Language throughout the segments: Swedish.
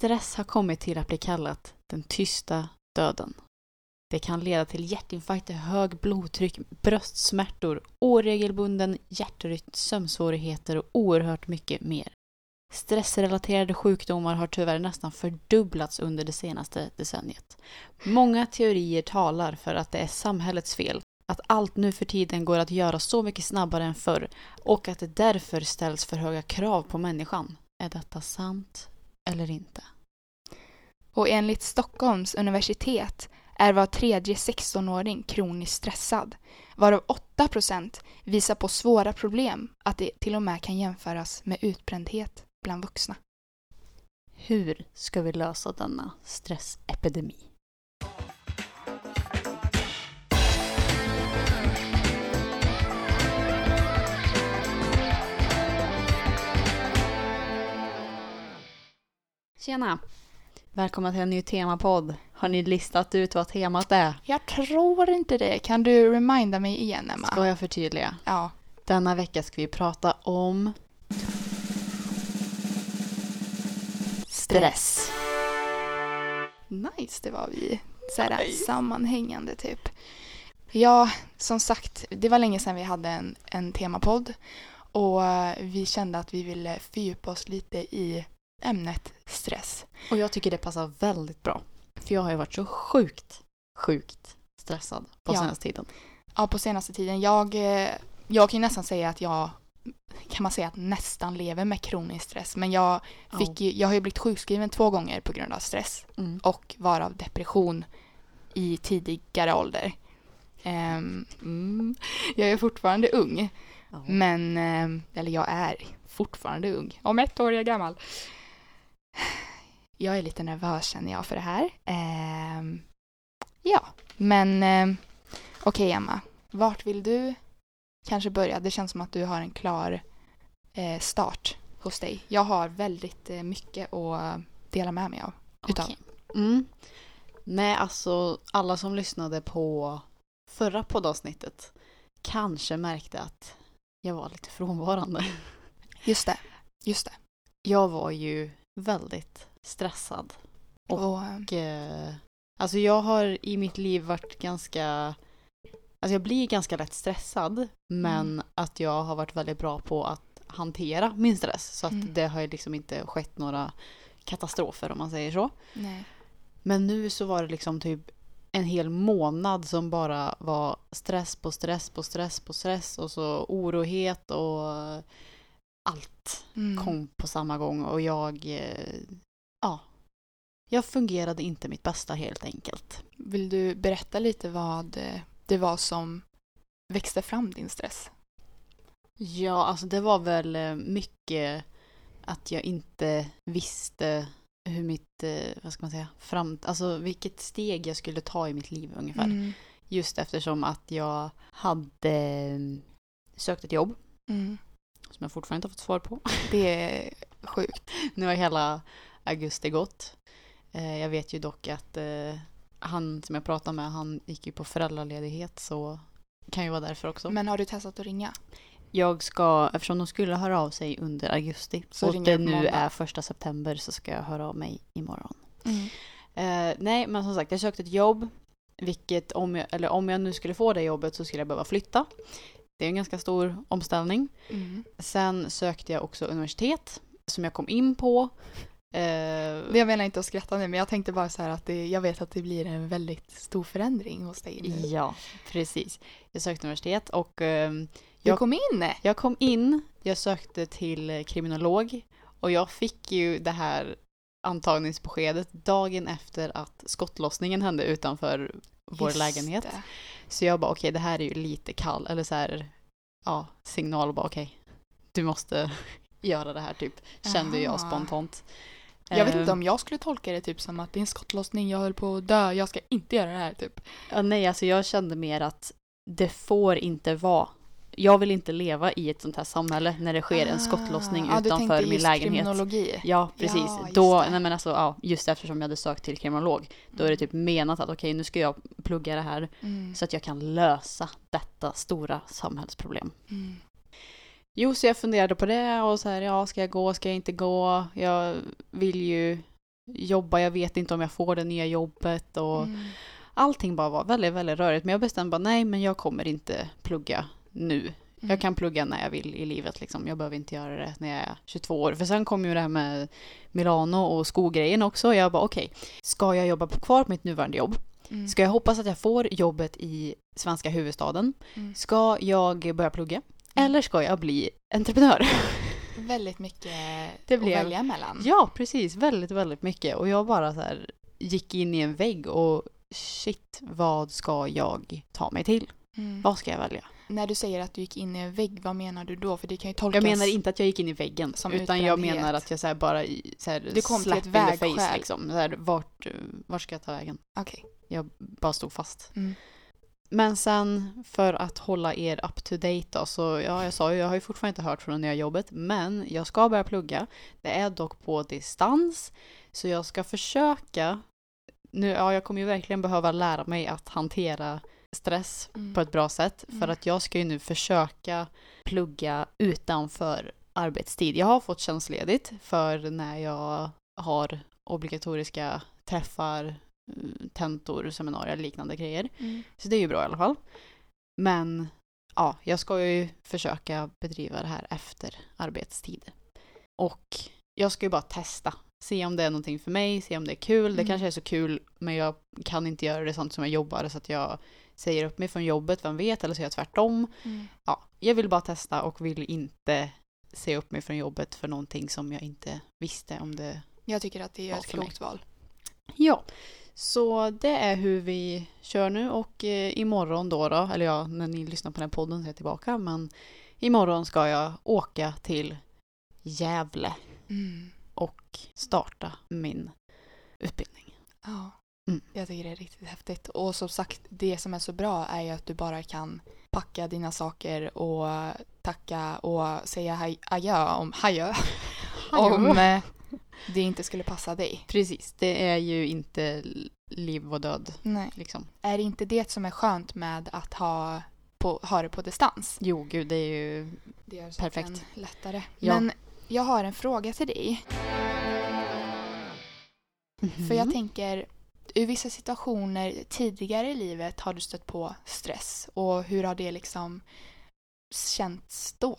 Stress har kommit till att bli kallat den tysta döden. Det kan leda till hjärtinfarkter, hög blodtryck, bröstsmärtor, oregelbunden hjärtrytm, sömnsvårigheter och oerhört mycket mer. Stressrelaterade sjukdomar har tyvärr nästan fördubblats under det senaste decenniet. Många teorier talar för att det är samhällets fel, att allt nu för tiden går att göra så mycket snabbare än förr och att det därför ställs för höga krav på människan. Är detta sant eller inte? Och enligt Stockholms universitet är var tredje 16-åring kroniskt stressad, varav 8% visar på svåra problem, att det till och med kan jämföras med utbrändhet bland vuxna. Hur ska vi lösa denna stressepidemi? Tjena! Välkomna till en ny temapodd. Har ni listat ut vad temat är? Jag tror inte det. Kan du reminda mig igen, Emma? Ska jag förtydliga? Ja. Denna vecka ska vi prata om stress. Nice, det var vi. Såhär sammanhängande typ. Ja, som sagt, det var länge sedan vi hade en, en temapodd. Och eh, vi kände att vi ville fördjupa oss lite i ämnet stress. Och jag tycker det passar väldigt bra. För jag har ju varit så sjukt, sjukt stressad på Ja. senaste tiden. Ja, på senaste tiden. Jag, eh, jag kan ju nästan säga att jag kan man säga att nästan lever med kronisk stress. Men jag, fick ju, jag har ju blivit sjukskriven två gånger på grund av stress Mm. och varav depression i tidigare ålder. Ehm, mm, jag är fortfarande ung, Ja. men, ehm, eller jag är fortfarande ung. Om ett år är jag gammal. Jag är lite nervös känner jag för det här. Ehm, ja, men ehm, okej Emma. Vart vill du kanske börja? Det känns som att du har en klar eh, start hos dig. Jag har väldigt eh, mycket att dela med mig av. Utav. Okej. Mm. Nej, alltså alla som lyssnade på förra poddavsnittet kanske märkte att jag var lite frånvarande. Just det. Just det. Jag var ju väldigt stressad. Och- Och, eh, eh, alltså jag har i mitt liv varit ganska, alltså jag blir ganska lätt stressad men Mm. att jag har varit väldigt bra på att hantera min stress så att Mm. det har ju liksom inte skett några katastrofer om man säger så. nej. Men nu så var det liksom typ en hel månad som bara var stress på stress på stress på stress och så orohet och allt Mm. kom på samma gång och jag, eh, ja, jag fungerade inte mitt bästa helt enkelt. Vill du berätta lite vad eh, det var som växte fram din stress? Ja, alltså det var väl eh, mycket att jag inte visste hur mitt, vad ska man säga, fram, alltså vilket steg jag skulle ta i mitt liv ungefär. Mm. Just eftersom att jag hade eh, sökt ett jobb Mm. Som jag fortfarande inte har fått svar på. Det är sjukt. Nu har hela augusti gått. Eh, Jag vet ju dock att eh, han som jag pratade med, han gick ju på föräldraledighet så kan ju vara därför också. Men har du testat att ringa? Jag ska, eftersom de skulle höra av sig under augusti Så och det nu är första september så ska jag höra av mig imorgon. Mm. Eh, nej, men som sagt, jag sökte ett jobb. Vilket om jag, eller om jag nu skulle få det jobbet så skulle jag behöva flytta. Det är en ganska stor omställning. Mm. Sen sökte jag också universitet som jag kom in på. Eh, Jag menar inte att skratta nu men jag tänkte bara så här att det, jag vet att det blir en väldigt stor förändring hos dig nu. Ja, precis. Jag sökte universitet och Du jag- kom in! jag kom in, jag sökte till kriminolog och jag fick ju det här antagningsbeskedet dagen efter att skottlossningen hände utanför vår Just lägenhet. det. Så jag bara okej, det här är ju lite kall, eller så här, ja, signal bara okej, du måste göra det här typ, kände jag Aha. spontant. Jag vet inte om jag skulle tolka det typ som att det är en skottlossning, jag höll på att dö, jag ska inte göra det här typ. Ja, nej, alltså jag kände mer att det får inte vara. Jag vill inte leva i ett sånt här samhälle när det sker en skottlossning Ah, ja, utanför min lägenhet. kriminologi. Ja, precis. Ja, just då, nej men alltså, ja, just eftersom jag hade sökt till kriminolog, då är det typ menat att okej, nu ska jag plugga det här Mm. så att jag kan lösa detta stora samhällsproblem. Mm. Jo, så jag funderade på det och så här, ja, ska jag gå, ska jag inte gå? Jag vill ju jobba, jag vet inte om jag får det nya jobbet och Mm. allting bara var väldigt, väldigt rörigt. Men jag bestämde bara nej, men jag kommer inte plugga nu. Mm. Jag kan plugga när jag vill i livet liksom. Jag behöver inte göra det när jag är 22 år. För sen kom ju det här med Milano och skogrejen också. Jag bara okej, ska jag jobba kvar på mitt nuvarande jobb? Mm. Ska jag hoppas att jag får jobbet i svenska huvudstaden? Mm. Ska jag börja plugga? Eller ska jag bli entreprenör? Väldigt mycket Det att blev- välja mellan. ja, precis. Väldigt, väldigt mycket. Och jag bara så här gick in i en vägg och shit, vad ska jag ta mig till? Mm. Vad ska jag välja? När du säger att du gick in i en vägg, vad menar du då? För det kan ju tolkas... Jag menar inte att jag gick in i väggen, Som utan jag menar att jag så bara så här Du kom till ett vägskäl. face liksom. Så här, vart, vart ska jag ta vägen? Okej. Jag bara stod fast. Mm. Men sen för att hålla er up to date då, så ja, jag sa ju, jag har ju fortfarande inte hört från det nya jobbet, men jag ska börja plugga. Det är dock på distans, så jag ska försöka, nu, ja, jag kommer ju verkligen behöva lära mig att hantera stress Mm. på ett bra sätt, för Mm. att jag ska ju nu försöka plugga utanför arbetstid. Jag har fått tjänstledigt för när jag har obligatoriska träffar, eh, tentor, seminarier, liknande grejer. Mm. Så det är ju bra i alla fall. Men ja, jag ska ju försöka bedriva det här efter arbetstid. Och jag ska ju bara testa. Se om det är någonting för mig, se om det är kul. Det Mm. kanske är så kul, men jag kan inte göra det sånt som jag jobbar så att jag säger upp mig från jobbet, vem vet, eller så gör jag tvärtom. Mm. Ja, jag vill bara testa och vill inte se upp mig från jobbet för någonting som jag inte visste om det Jag tycker att det är ett för mig. klokt val. Ja, så det är hur vi kör nu och eh, imorgon då, då, eller ja, när ni lyssnar på den podden så är jag tillbaka, men imorgon ska jag åka till Gävle Mm. och starta min utbildning. Ja. Mm. Jag tycker det är riktigt häftigt. Och som sagt, det som är så bra är ju att du bara kan packa dina saker och tacka och säga haj, adjö om, adjö, om eh, det inte skulle passa dig. Precis, det är ju inte liv och död Nej. liksom. Är det inte det som är skönt med att ha, på, ha det på distans? Jo, gud, det är ju... Det gör Perfekt. lättare. Ja. Men jag har en fråga till dig. För jag tänker, i vissa situationer tidigare i livet har du stött på stress och hur har det liksom känts då?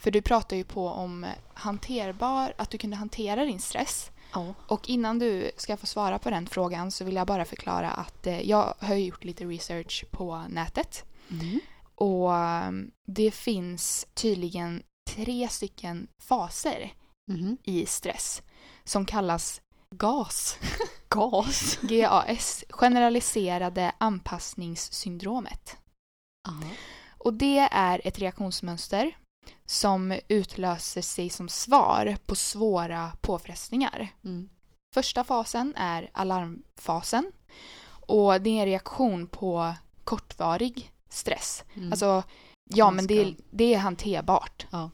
För du pratar ju på om hanterbar, att du kunde hantera din stress. Ja. Och innan du ska få svara på den frågan så vill jag bara förklara att eh, jag har gjort lite research på nätet. Mhm. Och um, det finns tydligen tre stycken faser Mhm. i stress som kallas GAS. Gas. GAS, generaliserade anpassningssyndromet. Ja. Och det är ett reaktionsmönster som utlöser sig som svar på svåra påfrestningar. Mm. Första fasen är alarmfasen och det är en reaktion på kortvarig stress. Mm. Alltså, ja men det, det är hanterbart. Ja.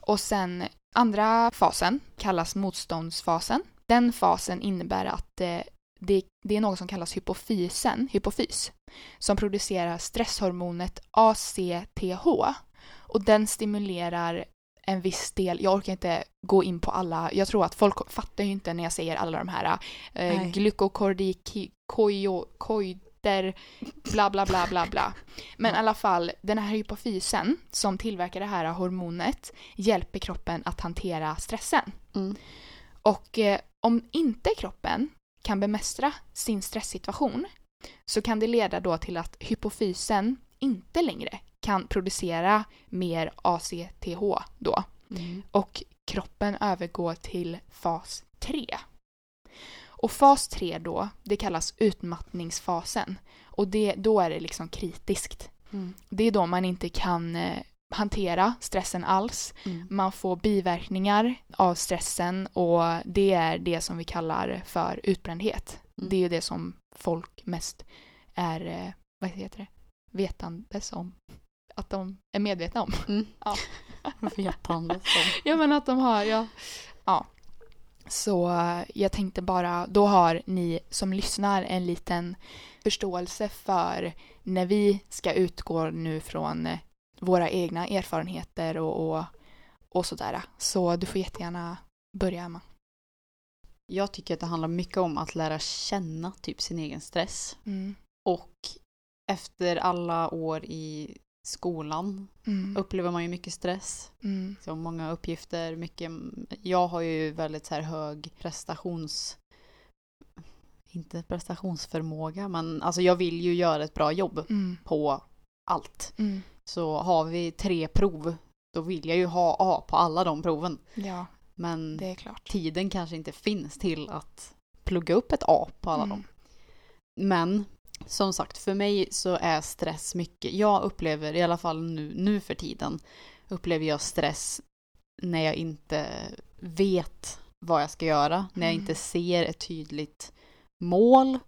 Och sen andra fasen kallas motståndsfasen. Den fasen innebär att eh, det, det är något som kallas hypofysen, hypofys, som producerar stresshormonet ACTH. Och den stimulerar en viss del, jag orkar inte gå in på alla, jag tror att folk fattar ju inte när jag säger alla de här eh, Nej. glykokordikoider, bla bla bla bla bla. Men i alla fall, den här hypofysen som tillverkar det här hormonet hjälper kroppen att hantera stressen. Mm. Och eh, om inte kroppen kan bemästra sin stresssituation så kan det leda då till att hypofysen inte längre kan producera mer ACTH då Mm. och kroppen övergår till fas 3. Och fas 3 då, det kallas utmattningsfasen och det, då är det liksom kritiskt. Mm. Det är då man inte kan eh, hantera stressen alls. Mm. Man får biverkningar av stressen och det är det som vi kallar för utbrändhet. Mm. Det är ju det som folk mest är, eh, vad heter det, vetandes om. Att de är medvetna om. Mm. Ja. Vetande som. Ja men att de har, ja. ja. Så eh, jag tänkte bara, då har ni som lyssnar en liten förståelse för när vi ska utgå nu från eh, våra egna erfarenheter och, och, och sådär. Så du får jättegärna börja Emma. jag tycker att det handlar mycket om att lära känna typ sin egen stress. Mm. Och efter alla år i skolan Mm. upplever man ju mycket stress. Mm. Så många uppgifter, mycket... Jag har ju väldigt så här hög prestations... Inte prestationsförmåga, men alltså jag vill ju göra ett bra jobb Mm. på allt. Så har vi tre prov, då vill jag ju ha A på alla de proven. Ja, Men det är klart. tiden kanske inte finns till att plugga upp ett A på alla Mm. dem. Men som sagt, för mig så är stress mycket. Jag upplever, i alla fall nu, nu för tiden, upplever jag stress när jag inte vet vad jag ska göra, när jag Mm. inte ser ett tydligt mål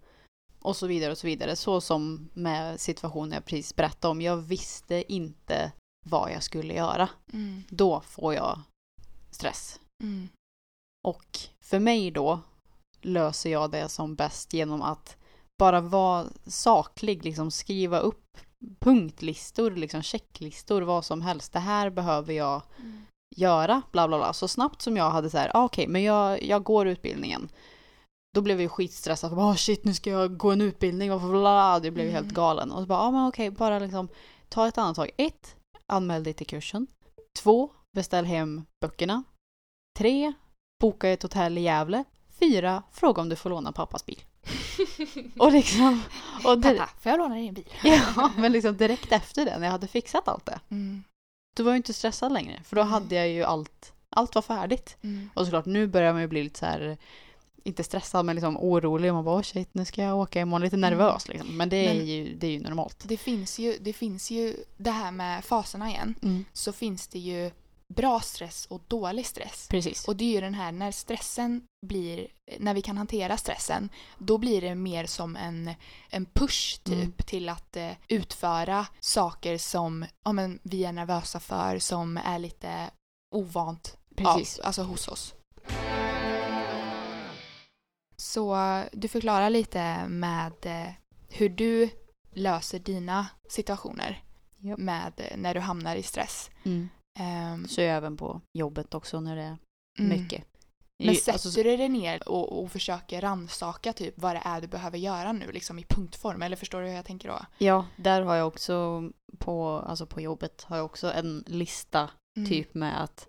och så vidare och så vidare. Så som med situationen jag precis berättade om. Jag visste inte vad jag skulle göra. Mm. Då får jag stress. Mm. Och för mig då löser jag det som bäst genom att bara vara saklig, liksom skriva upp punktlistor, liksom checklistor, vad som helst. Det här behöver jag göra, bla bla bla. Så snabbt som jag hade så här, ah, okej, men jag, jag går utbildningen. Då blev jag ju skitstressad. Bara, oh, shit, nu ska jag gå en utbildning. Bla, bla. Det blev ju helt Mm. galen. Och så bara, ja ah, men okej, bara liksom ta ett annat tag. Ett, anmäl dig till kursen. Två, beställ hem böckerna. Tre, boka ett hotell i Gävle. Fyra, fråga om du får låna pappas bil. Och liksom, och det, Pappa, får jag låna din bil? ja, men liksom direkt efter det, när jag hade fixat allt det, Mm. då var jag inte stressad längre. För då hade jag ju allt, allt var färdigt. Mm. Och såklart, nu börjar man ju bli lite så här, inte stressad, men liksom orolig. Man bara, oh shit, nu ska jag åka imorgon. Lite nervös liksom. Men det är, Men- ju, det är ju normalt. Det finns ju, det finns ju det här med faserna igen. Mm. Så finns det ju bra stress och dålig stress. Precis. Och det är ju den här när stressen blir, när vi kan hantera stressen, då blir det mer som en, en push typ Mm. till att eh, utföra saker som ja, men, vi är nervösa för, som är lite ovant Precis. Av, alltså hos oss. Så du förklarar lite med eh, hur du löser dina situationer Japp. med eh, när du hamnar i stress. Mm. Ehm, Så även på jobbet också när det är mm. mycket. Men Ju- sätter alltså, du dig ner och, och försöker rannsaka typ vad det är du behöver göra nu liksom i punktform? Eller förstår du hur jag tänker då? Ja, där har jag också på, alltså på jobbet har jag också en lista Mm. typ med att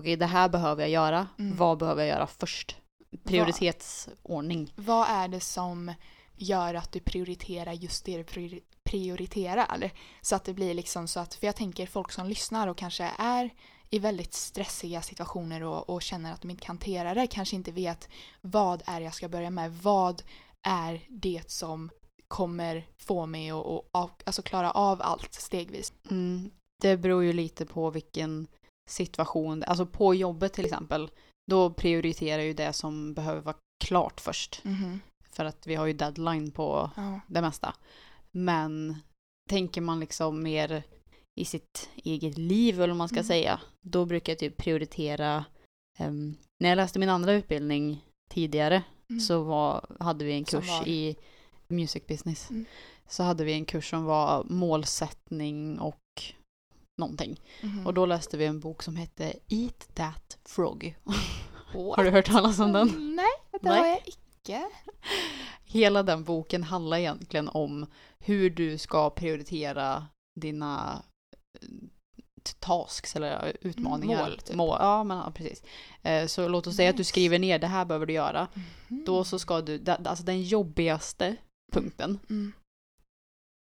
okej, det här behöver jag göra. Mm. Vad behöver jag göra först? Prioritetsordning. Vad är det som gör att du prioriterar just det du priori- prioriterar? Så att det blir liksom så att, för jag tänker folk som lyssnar och kanske är i väldigt stressiga situationer och, och känner att de inte kan hantera det, kanske inte vet vad är jag ska börja med, vad är det som kommer få mig att av, alltså klara av allt stegvis. Mm. Det beror ju lite på vilken situation, alltså på jobbet till exempel, då prioriterar ju det som behöver vara klart först. Mhm. För att vi har ju deadline på Ja. det mesta. Men tänker man liksom mer i sitt eget liv, eller vad man ska Mm. säga, då brukar jag typ prioritera ehm, när jag läste min andra utbildning tidigare Mm. så var, hade vi en kurs i music business. Mm. Så hade vi en kurs som var målsättning och någonting. Mhm. Och då läste vi en bok som hette Eat That Frog. Har du hört talas om den? Nej, det Nej. har jag icke. Hela den boken handlar egentligen om hur du ska prioritera dina eh, tasks eller utmaningar. Mål, typ. Mål, ja, men ja, precis. Eh, Så låt oss säga att du skriver ner det här behöver du göra. Mhm. Då så ska du, alltså den jobbigaste punkten, Mm.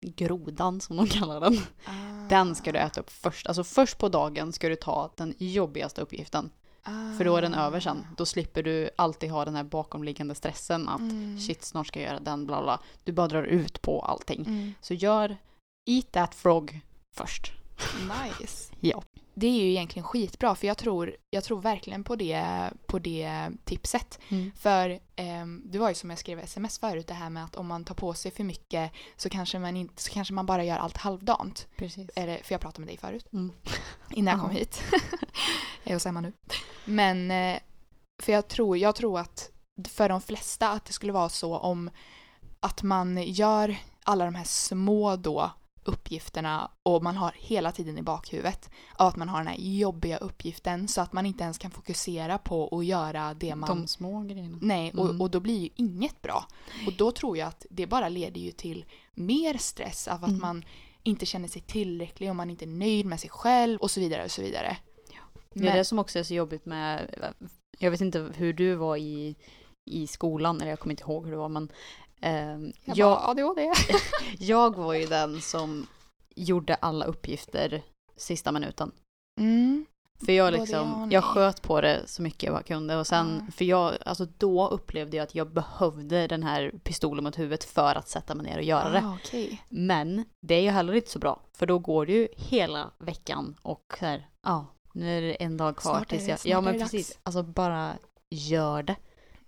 Grodan som de kallar den, Ah. den ska du äta upp först. Alltså först på dagen ska du ta den jobbigaste uppgiften. För då är den över sen. Då slipper du alltid ha den här bakomliggande stressen att Mm. shit, snart ska jag göra den, bla bla. Du bara drar ut på allting. Mm. Så gör Eat That Frog först. Nice. Ja. Det är ju egentligen skitbra för jag tror, jag tror verkligen på det, på det tipset. För ehm, det var ju som jag skrev sms förut det här med att om man tar på sig för mycket så kanske man, inte, så kanske man bara gör allt halvdant. Precis. Eller, för jag pratade med dig förut Mm. innan jag kom hit. jag är hos Emma nu. Men eh, för jag tror, jag tror att för de flesta att det skulle vara så om att man gör alla de här små då uppgifterna och man har hela tiden i bakhuvudet av att man har den här jobbiga uppgiften så att man inte ens kan fokusera på att göra det man... De små grejerna. Nej, och, Mm. och då blir ju inget bra. Och då tror jag att det bara leder ju till mer stress av att Mm. man inte känner sig tillräcklig och man inte är nöjd med sig själv och så vidare och så vidare. Det är det som också är så jobbigt med, jag vet inte hur du var i, i skolan, eller jag kommer inte ihåg hur det var, men ehm, jag, jag, bara, ADHD. jag var ju den som gjorde alla uppgifter sista minuten. Mm. För jag liksom, ja jag nej. sköt på det så mycket jag bara kunde och sen, Ja. för jag, alltså då upplevde jag att jag behövde den här pistolen mot huvudet för att sätta mig ner och göra det. Ah, okej. Men det är ju heller inte så bra, för då går det ju hela veckan och så här, ja, nu är det en dag kvar Snart tills det- jag, ja men det dags. precis, alltså bara gör det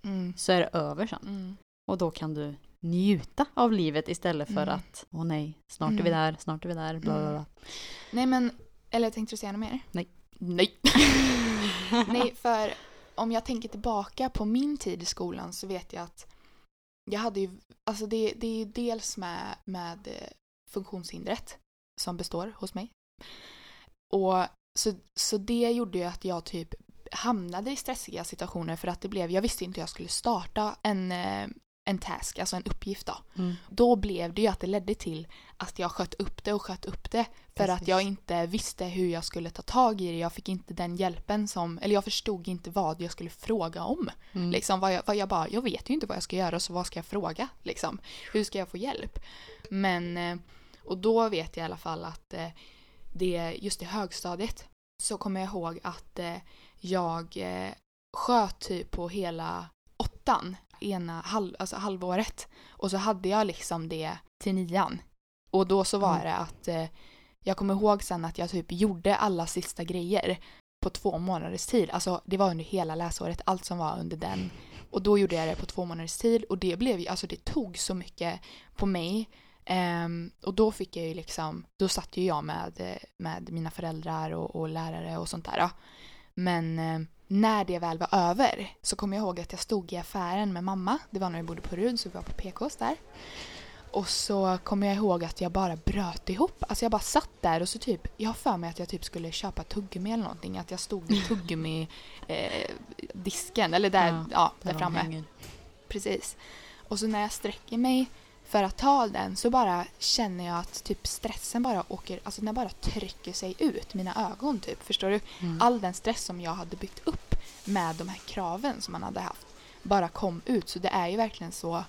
Mm. så är det över sen. Mm. Och då kan du njuta av livet istället för Mm. att, åh nej, snart är vi Mm. där, snart är vi där, bla bla bla. Nej men, eller tänkte du säga något mer? Nej. Nej. Nej, för om jag tänker tillbaka på min tid i skolan så vet jag att jag hade ju, alltså det, det är ju dels med, med eh, funktionshindret som består hos mig. Och så, så det gjorde ju att jag typ hamnade i stressiga situationer för att det blev, jag visste inte hur jag skulle starta en, eh, en task, alltså en uppgift då. Mm. Då blev det ju att det ledde till att jag sköt upp det och sköt upp det för att Precis. jag inte visste hur jag skulle ta tag i det. Jag fick inte den hjälpen som, eller jag förstod inte vad jag skulle fråga om. Mm. Liksom vad jag, vad jag bara, jag vet ju inte vad jag ska göra så vad ska jag fråga liksom? Hur ska jag få hjälp? Men, eh, och då vet jag i alla fall att eh, det, just i högstadiet så kommer jag ihåg att eh, jag sköt typ på hela åttan, ena halv, alltså halvåret. Och så hade jag liksom det till nian. Och då så var Mm. det att eh, jag kommer ihåg sen att jag typ gjorde alla sista grejer på två månaders tid. Alltså det var under hela läsåret, allt som var under den. Och då gjorde jag det på två månaders tid och det blev ju, alltså det tog så mycket på mig. Ehm, och då fick jag ju liksom, då satt ju jag med, eh, med mina föräldrar och, och lärare och sånt där. Men eh, när det väl var över så kommer jag ihåg att jag stod i affären med mamma. Det var när vi bodde på Rud så vi var på PKs där. Och så kommer jag ihåg att jag bara bröt ihop. Alltså jag bara satt där och så typ, jag har för mig att jag typ skulle köpa tuggummi eller någonting. Att jag stod vid tuggummi eh, disken eller där, Ja, ja, Där framme. hänger. Precis. Och så när jag sträcker mig för att ta den så bara känner jag att typ stressen bara åker, alltså den bara trycker sig ut mina ögon typ. Förstår du? Mm. All den stress som jag hade byggt upp med de här kraven som man hade haft bara kom ut. Så det är ju verkligen så,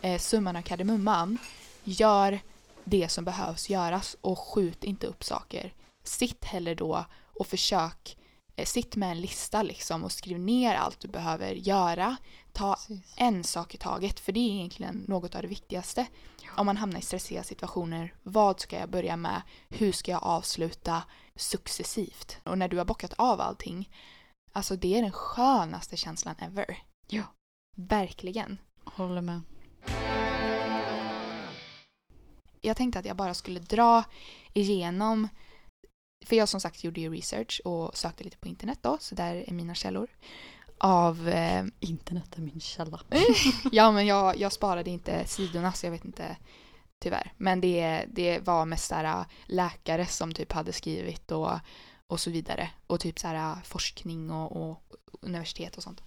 eh, summan av kardemumman, gör det som behövs göras och skjut inte upp saker. Sitt heller då och försök, sitt med en lista liksom och skriv ner allt du behöver göra. Ta Precis. en sak i taget, för det är egentligen något av det viktigaste. Om man hamnar i stressiga situationer, vad ska jag börja med? Hur ska jag avsluta successivt? Och när du har bockat av allting, alltså det är den skönaste känslan ever. Ja. Verkligen. Håller med. Jag tänkte att jag bara skulle dra igenom, för jag som sagt gjorde ju research och sökte lite på internet då, så där är mina källor. Av eh, Internet är min källa. Ja, men jag, jag sparade inte sidorna så jag vet inte tyvärr. Men det, det var mest här, äh, läkare som typ hade skrivit och, och så vidare. Och typ så här, äh, forskning och, och universitet och sånt.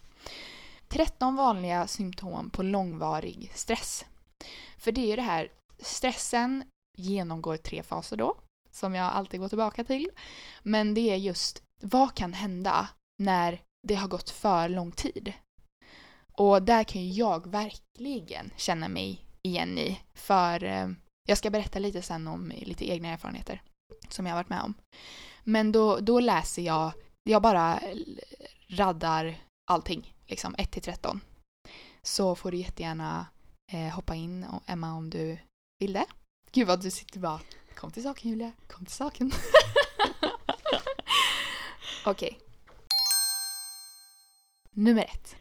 13 vanliga symptom på långvarig stress. För det är ju det här, stressen genomgår tre faser då, som jag alltid går tillbaka till. Men det är just, vad kan hända när det har gått för lång tid? Och där kan ju jag verkligen känna mig igen i. För eh, jag ska berätta lite sen om lite egna erfarenheter som jag har varit med om. Men då, då läser jag, jag bara raddar allting, liksom 1 till 13. Så får du jättegärna eh, hoppa in, och Emma, om du vill det. Gud vad du sitter bara, kom till saken Julia, kom till saken. Okej. Nummer ett.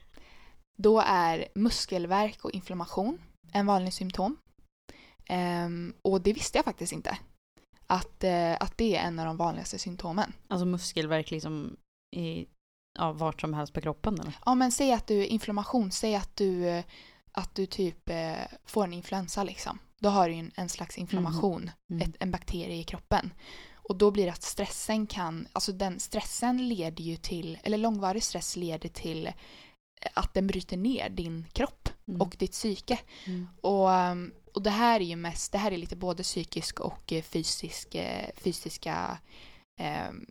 Då är muskelvärk och inflammation en vanlig symptom. Ehm, och det visste jag faktiskt inte. Att, eh, att det är en av de vanligaste symptomen. Alltså muskelvärk liksom i ja, vart som helst på kroppen eller? Ja men säg att du inflammation, säg att du, eh, att du typ eh, får en influensa liksom. Då har du en, en slags inflammation, Mm. ett, en bakterie i kroppen. Och då blir det att stressen kan, alltså den stressen leder ju till, eller långvarig stress leder till att den bryter ner din kropp Mm. och ditt psyke. Mm. Och, um, och det här är ju mest, det här är lite både psykisk och eh, fysisk, eh, fysiska ehm,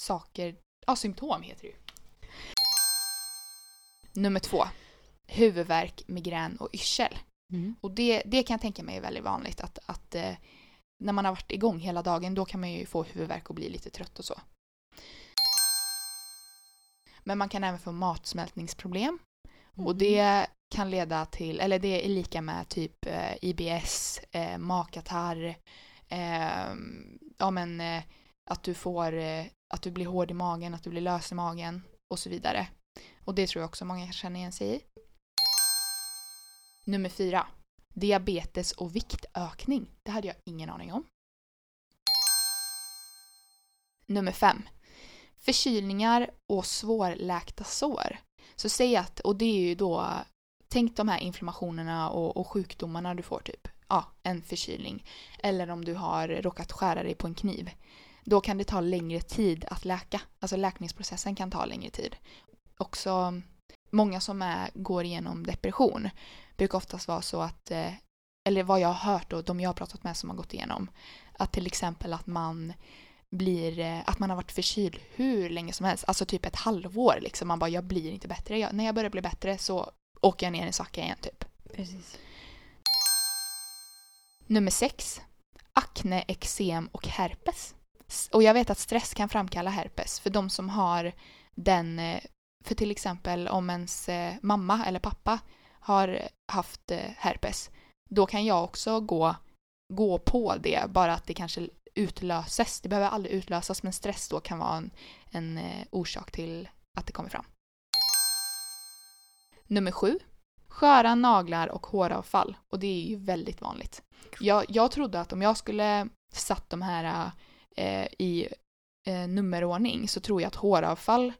saker, ja symptom heter det ju. Nummer två. Huvudvärk, migrän och yrsel. Mm. Och det, det kan jag tänka mig är väldigt vanligt att, att eh, när man har varit igång hela dagen då kan man ju få huvudvärk och bli lite trött och så. Men man kan även få matsmältningsproblem Mm. och det kan leda till, eller det är lika med typ eh, IBS, eh, magkatarr, eh, ja men eh, att du får, eh, att du blir hård i magen, att du blir lös i magen och så vidare. Och det tror jag också många känner igen sig i. Nummer fyra. Diabetes och viktökning. Det hade jag ingen aning om. Nummer fem. Förkylningar och svårläkta sår. Så säg att, och det är ju då, tänk de här inflammationerna och, och sjukdomarna du får typ. Ja, en förkylning. Eller om du har råkat skära dig på en kniv. Då kan det ta längre tid att läka. Alltså läkningsprocessen kan ta längre tid. Också många som är, går igenom depression brukar oftast vara så att, eh, eller vad jag har hört och de jag har pratat med som har gått igenom, att till exempel att man blir, eh, att man har varit förkyld hur länge som helst, alltså typ ett halvår liksom. Man bara, jag blir inte bättre. Jag, när jag börjar bli bättre så åker jag ner i svacka igen typ. Precis. Nummer sex. Akne, eksem och herpes. Och jag vet att stress kan framkalla herpes för de som har den, eh, för till exempel om ens mamma eller pappa har haft eh, herpes, då kan jag också gå, gå på det, bara att det kanske utlöses. Det behöver aldrig utlösas men stress då kan vara en, en eh, orsak till att det kommer fram. Nummer sju. Sköra naglar och håravfall. Och det är ju väldigt vanligt. Jag, jag trodde att om jag skulle satt de här eh, i eh, nummerordning så tror jag att håravfall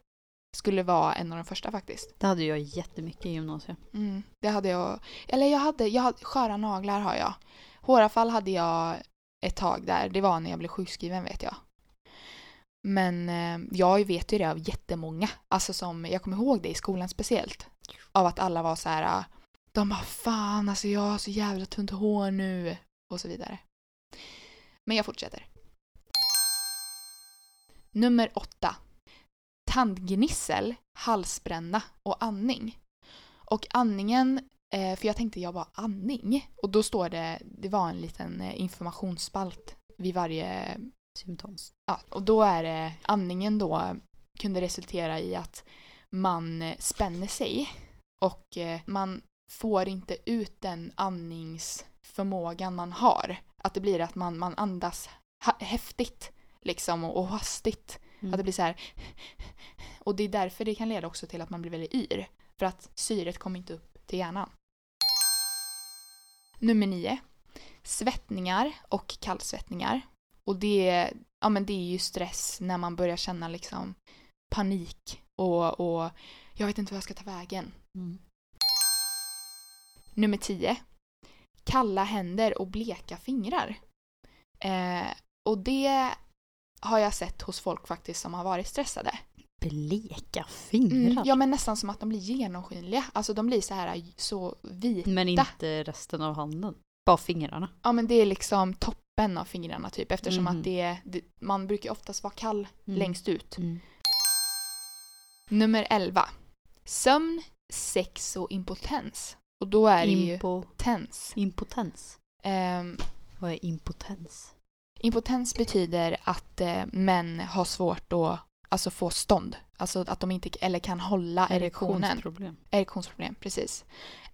skulle vara en av de första faktiskt. Det hade jag jättemycket i gymnasiet. Mm, det hade jag. Eller jag hade, jag hade, sköra naglar har jag. Håravfall hade jag ett tag där. Det var när jag blev sjukskriven vet jag. Men eh, jag vet ju det av jättemånga. Alltså som, jag kommer ihåg det i skolan speciellt. Av att alla var så här. eh, De bara fan alltså jag har så jävla tunt hår nu. Och så vidare. Men jag fortsätter. Nummer åtta. Tandgnissel, halsbränna och andning. Och andningen, eh, för jag tänkte jag bara andning. Och då står det, det var en liten eh, informationsspalt vid varje, Symptom. ja, och då är det, andningen då kunde resultera i att man eh, spänner sig och man får inte ut den andningsförmågan man har. Att det blir att man, man andas häftigt liksom och hastigt. Mm. Att det blir så här. Och det är därför det kan leda också till att man blir väldigt yr. För att syret kommer inte upp till hjärnan. Nummer nio. Svettningar och kallsvettningar. Och det, ja, men det är ju stress när man börjar känna liksom panik och, och jag vet inte vad jag ska ta vägen. Mm. Nummer 10. Kalla händer och bleka fingrar. Eh, och det har jag sett hos folk faktiskt som har varit stressade. Bleka fingrar. Mm, ja men nästan som att de blir genomskinliga. Alltså de blir så här så vita. Men inte resten av handen. Bara fingrarna. Ja men det är liksom toppen av fingrarna typ eftersom Mhm. att det, är- det man brukar oftast vara kall Mm. längst ut. Mm. Nummer 11. Sömn, sex och impotens. Och då är det ju Impo, tens. impotens. Ehm, Vad är impotens? Impotens betyder att eh, män har svårt att alltså, få stånd. Alltså att de inte eller kan hålla erektionen. Erektionsproblem. Erektionsproblem, precis.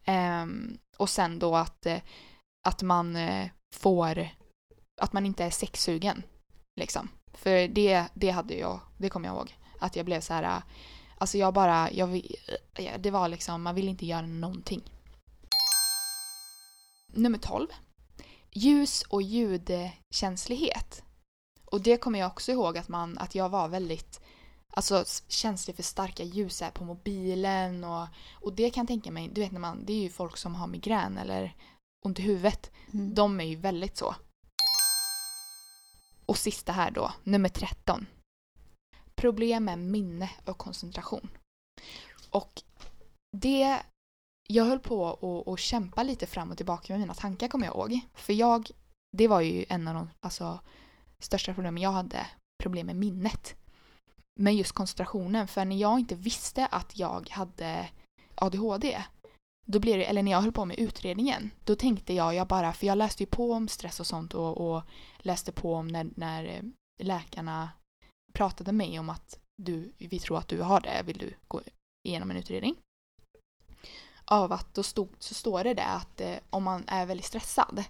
Ehm, och sen då att, eh, att man eh, får, att man inte är sexsugen. Liksom. För det, det hade jag, det kommer jag ihåg. Att jag blev så här, eh, alltså jag bara, jag, det var liksom, man vill inte göra någonting. Nummer 12. Ljus och ljudkänslighet. Och det kommer jag också ihåg att, man, att jag var väldigt alltså, känslig för starka ljus här på mobilen och, och det kan jag tänka mig, du vet när man, det är ju folk som har migrän eller ont i huvudet. Mm. De är ju väldigt så. Och sista här då, nummer 13. Problem med minne och koncentration. Och det, jag höll på att kämpa lite fram och tillbaka med mina tankar kommer jag ihåg. För jag, det var ju en av de alltså, största problemen jag hade, problem med minnet. Men just koncentrationen, för när jag inte visste att jag hade ADHD, då blev det, eller när jag höll på med utredningen, då tänkte jag, jag bara, för jag läste ju på om stress och sånt och, och läste på om när, när eh, läkarna pratade med mig om att du, vi tror att du har det, vill du gå igenom en utredning? Av att då stod, så står det där att eh, om man är väldigt stressad,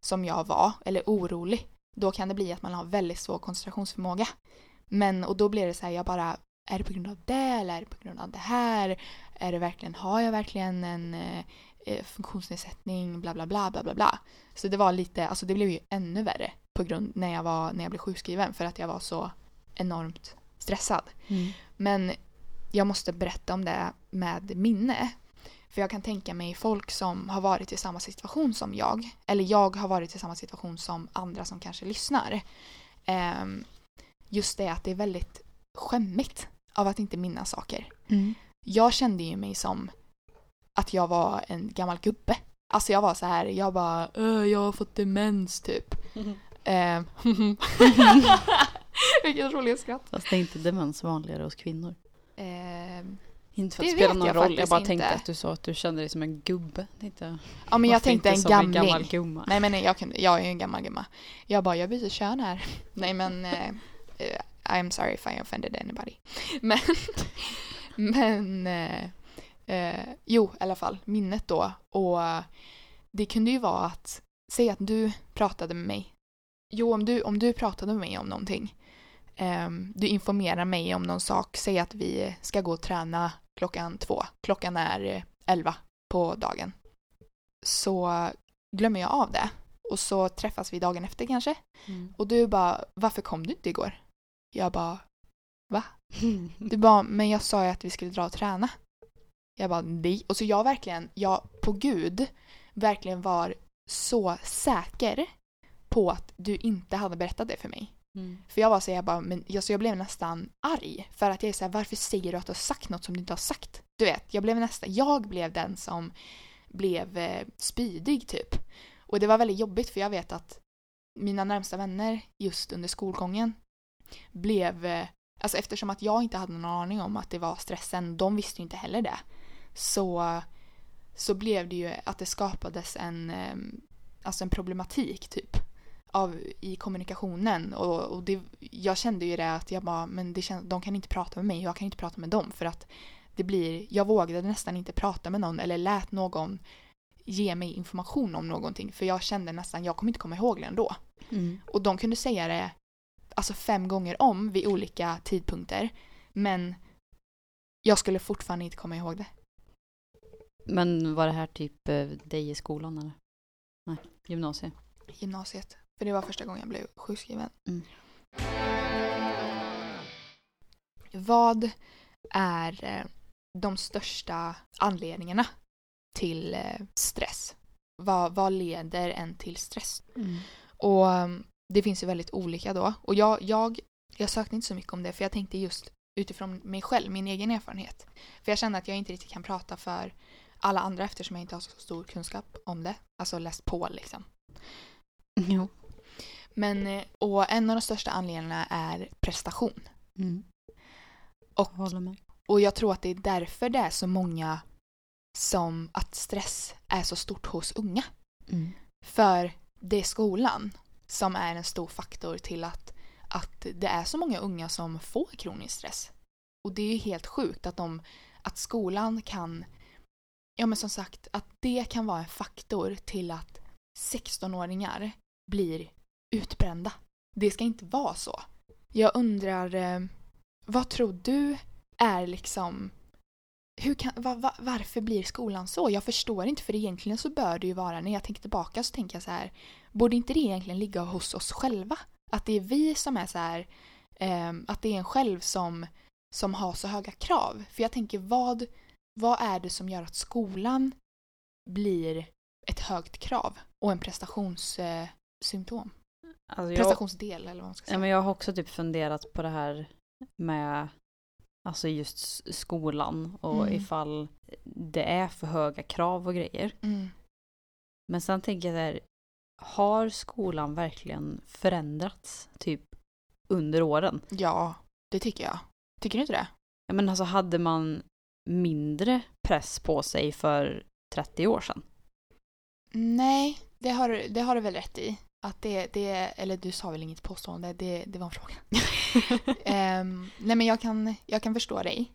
som jag var, eller orolig, då kan det bli att man har väldigt svår koncentrationsförmåga. Men, och då blir det så här, jag bara, är det på grund av det eller är det på grund av det här? Är det verkligen, har jag verkligen en eh, eh, funktionsnedsättning, bla bla bla bla bla bla. Så det var lite, alltså det blev ju ännu värre på grund när jag var, när jag blev sjukskriven för att jag var så enormt stressad. Mm. Men jag måste berätta om det med minne. För jag kan tänka mig folk som har varit i samma situation som jag. Eller jag har varit i samma situation som andra som kanske lyssnar. Ehm, just det att det är väldigt skämmigt av att inte minnas saker. Mm. Jag kände ju mig som att jag var en gammal gubbe. Alltså jag var så här, jag bara "Äh, jag har fått demens typ. Ehm, Vilket roligt skratt. Fast det är inte demens vanligare hos kvinnor. Inte för att Det vet någon roll, jag bara inte. tänkte att du sa att du kände dig som en gubbe. Tänkte, ja men jag tänkte en gamling. en gammal gumma. Nej men jag, kunde, jag är en gammal gumma. Jag bara, jag byter kön här. Nej men, eh, I'm sorry if I offended anybody. Men, men eh, eh, jo i alla fall, minnet då. Och det kunde ju vara att, säg att du pratade med mig. Jo, om du, om du pratade med mig om någonting. ehm, du informerar mig om någon sak. Säg att vi ska gå och träna klockan två. Klockan är eh, elva på dagen. Så glömmer jag av det. Och så träffas vi dagen efter kanske. Mm. Och du bara, varför kom du inte igår? Jag bara, du bara, men jag sa ju att vi skulle dra och träna. Jag bara, nej. Och så jag verkligen, jag på gud, verkligen var så säker på att du inte hade berättat det för mig. Mm. För jag var så jag bara, men jag, jag blev nästan arg. För att jag är så här, varför säger du att du har sagt något som du inte har sagt? Du vet, jag blev nästan, jag blev den som blev eh, spydig typ. Och det var väldigt jobbigt för jag vet att mina närmsta vänner just under skolgången blev, eh, alltså eftersom att jag inte hade någon aning om att det var stressen, de visste ju inte heller det. Så, så blev det ju att det skapades en, eh, alltså en problematik typ av, i kommunikationen och, och det, jag kände ju det att jag bara, men det kän, de kan inte prata med mig jag kan inte prata med dem för att det blir, jag vågade nästan inte prata med någon eller lät någon ge mig information om någonting för jag kände nästan, jag kommer inte komma ihåg det ändå. Mm. Och de kunde säga det alltså fem gånger om vid olika tidpunkter men jag skulle fortfarande inte komma ihåg det. Men var det här typ eh, dig i skolan eller? Nej, gymnasiet. Gymnasiet. För det var första gången jag blev sjukskriven. Mm. Vad är eh, de största anledningarna till eh, stress? Vad, vad leder en till stress? Och um, det finns ju väldigt olika då. Och jag, jag, jag sökte inte så mycket om det för jag tänkte just utifrån mig själv, min egen erfarenhet. För jag kände att jag inte riktigt kan prata för alla andra eftersom jag inte har så stor kunskap om det. Alltså läst på liksom. Jo. Men, eh, och en av de största anledningarna är prestation. Mm. Och, och jag tror att det är därför det är så många som att stress är så stort hos unga. Mm. För det är skolan som är en stor faktor till att, att det är så många unga som får kronisk stress. Och det är ju helt sjukt att, de, att skolan kan, ja men som sagt, att det kan vara en faktor till att 16-åringar blir utbrända. Det ska inte vara så. Jag undrar, eh, vad tror du är liksom hur kan, va, va, varför blir skolan så? Jag förstår inte för egentligen så bör det ju vara, när jag tänker tillbaka så tänker jag så här, borde inte det egentligen ligga hos oss själva? Att det är vi som är så här, eh, att det är en själv som, som har så höga krav. För jag tänker vad, vad är det som gör att skolan blir ett högt krav och en prestationssymptom. Alltså Prestationsdel eller vad man ska ja, säga. men jag har också typ funderat på det här med alltså just skolan och Mm. ifall det är för höga krav och grejer. Mm. Men sen tänker jag där, har skolan verkligen förändrats typ under åren? Ja, det tycker jag. Tycker du inte det? Ja, men alltså hade man mindre press på sig för 30 år sedan? Nej, det har, det har du väl rätt i. Att det, det, eller du sa väl inget påstående, det, det var en fråga. Ehm, nej men jag kan, jag kan förstå dig.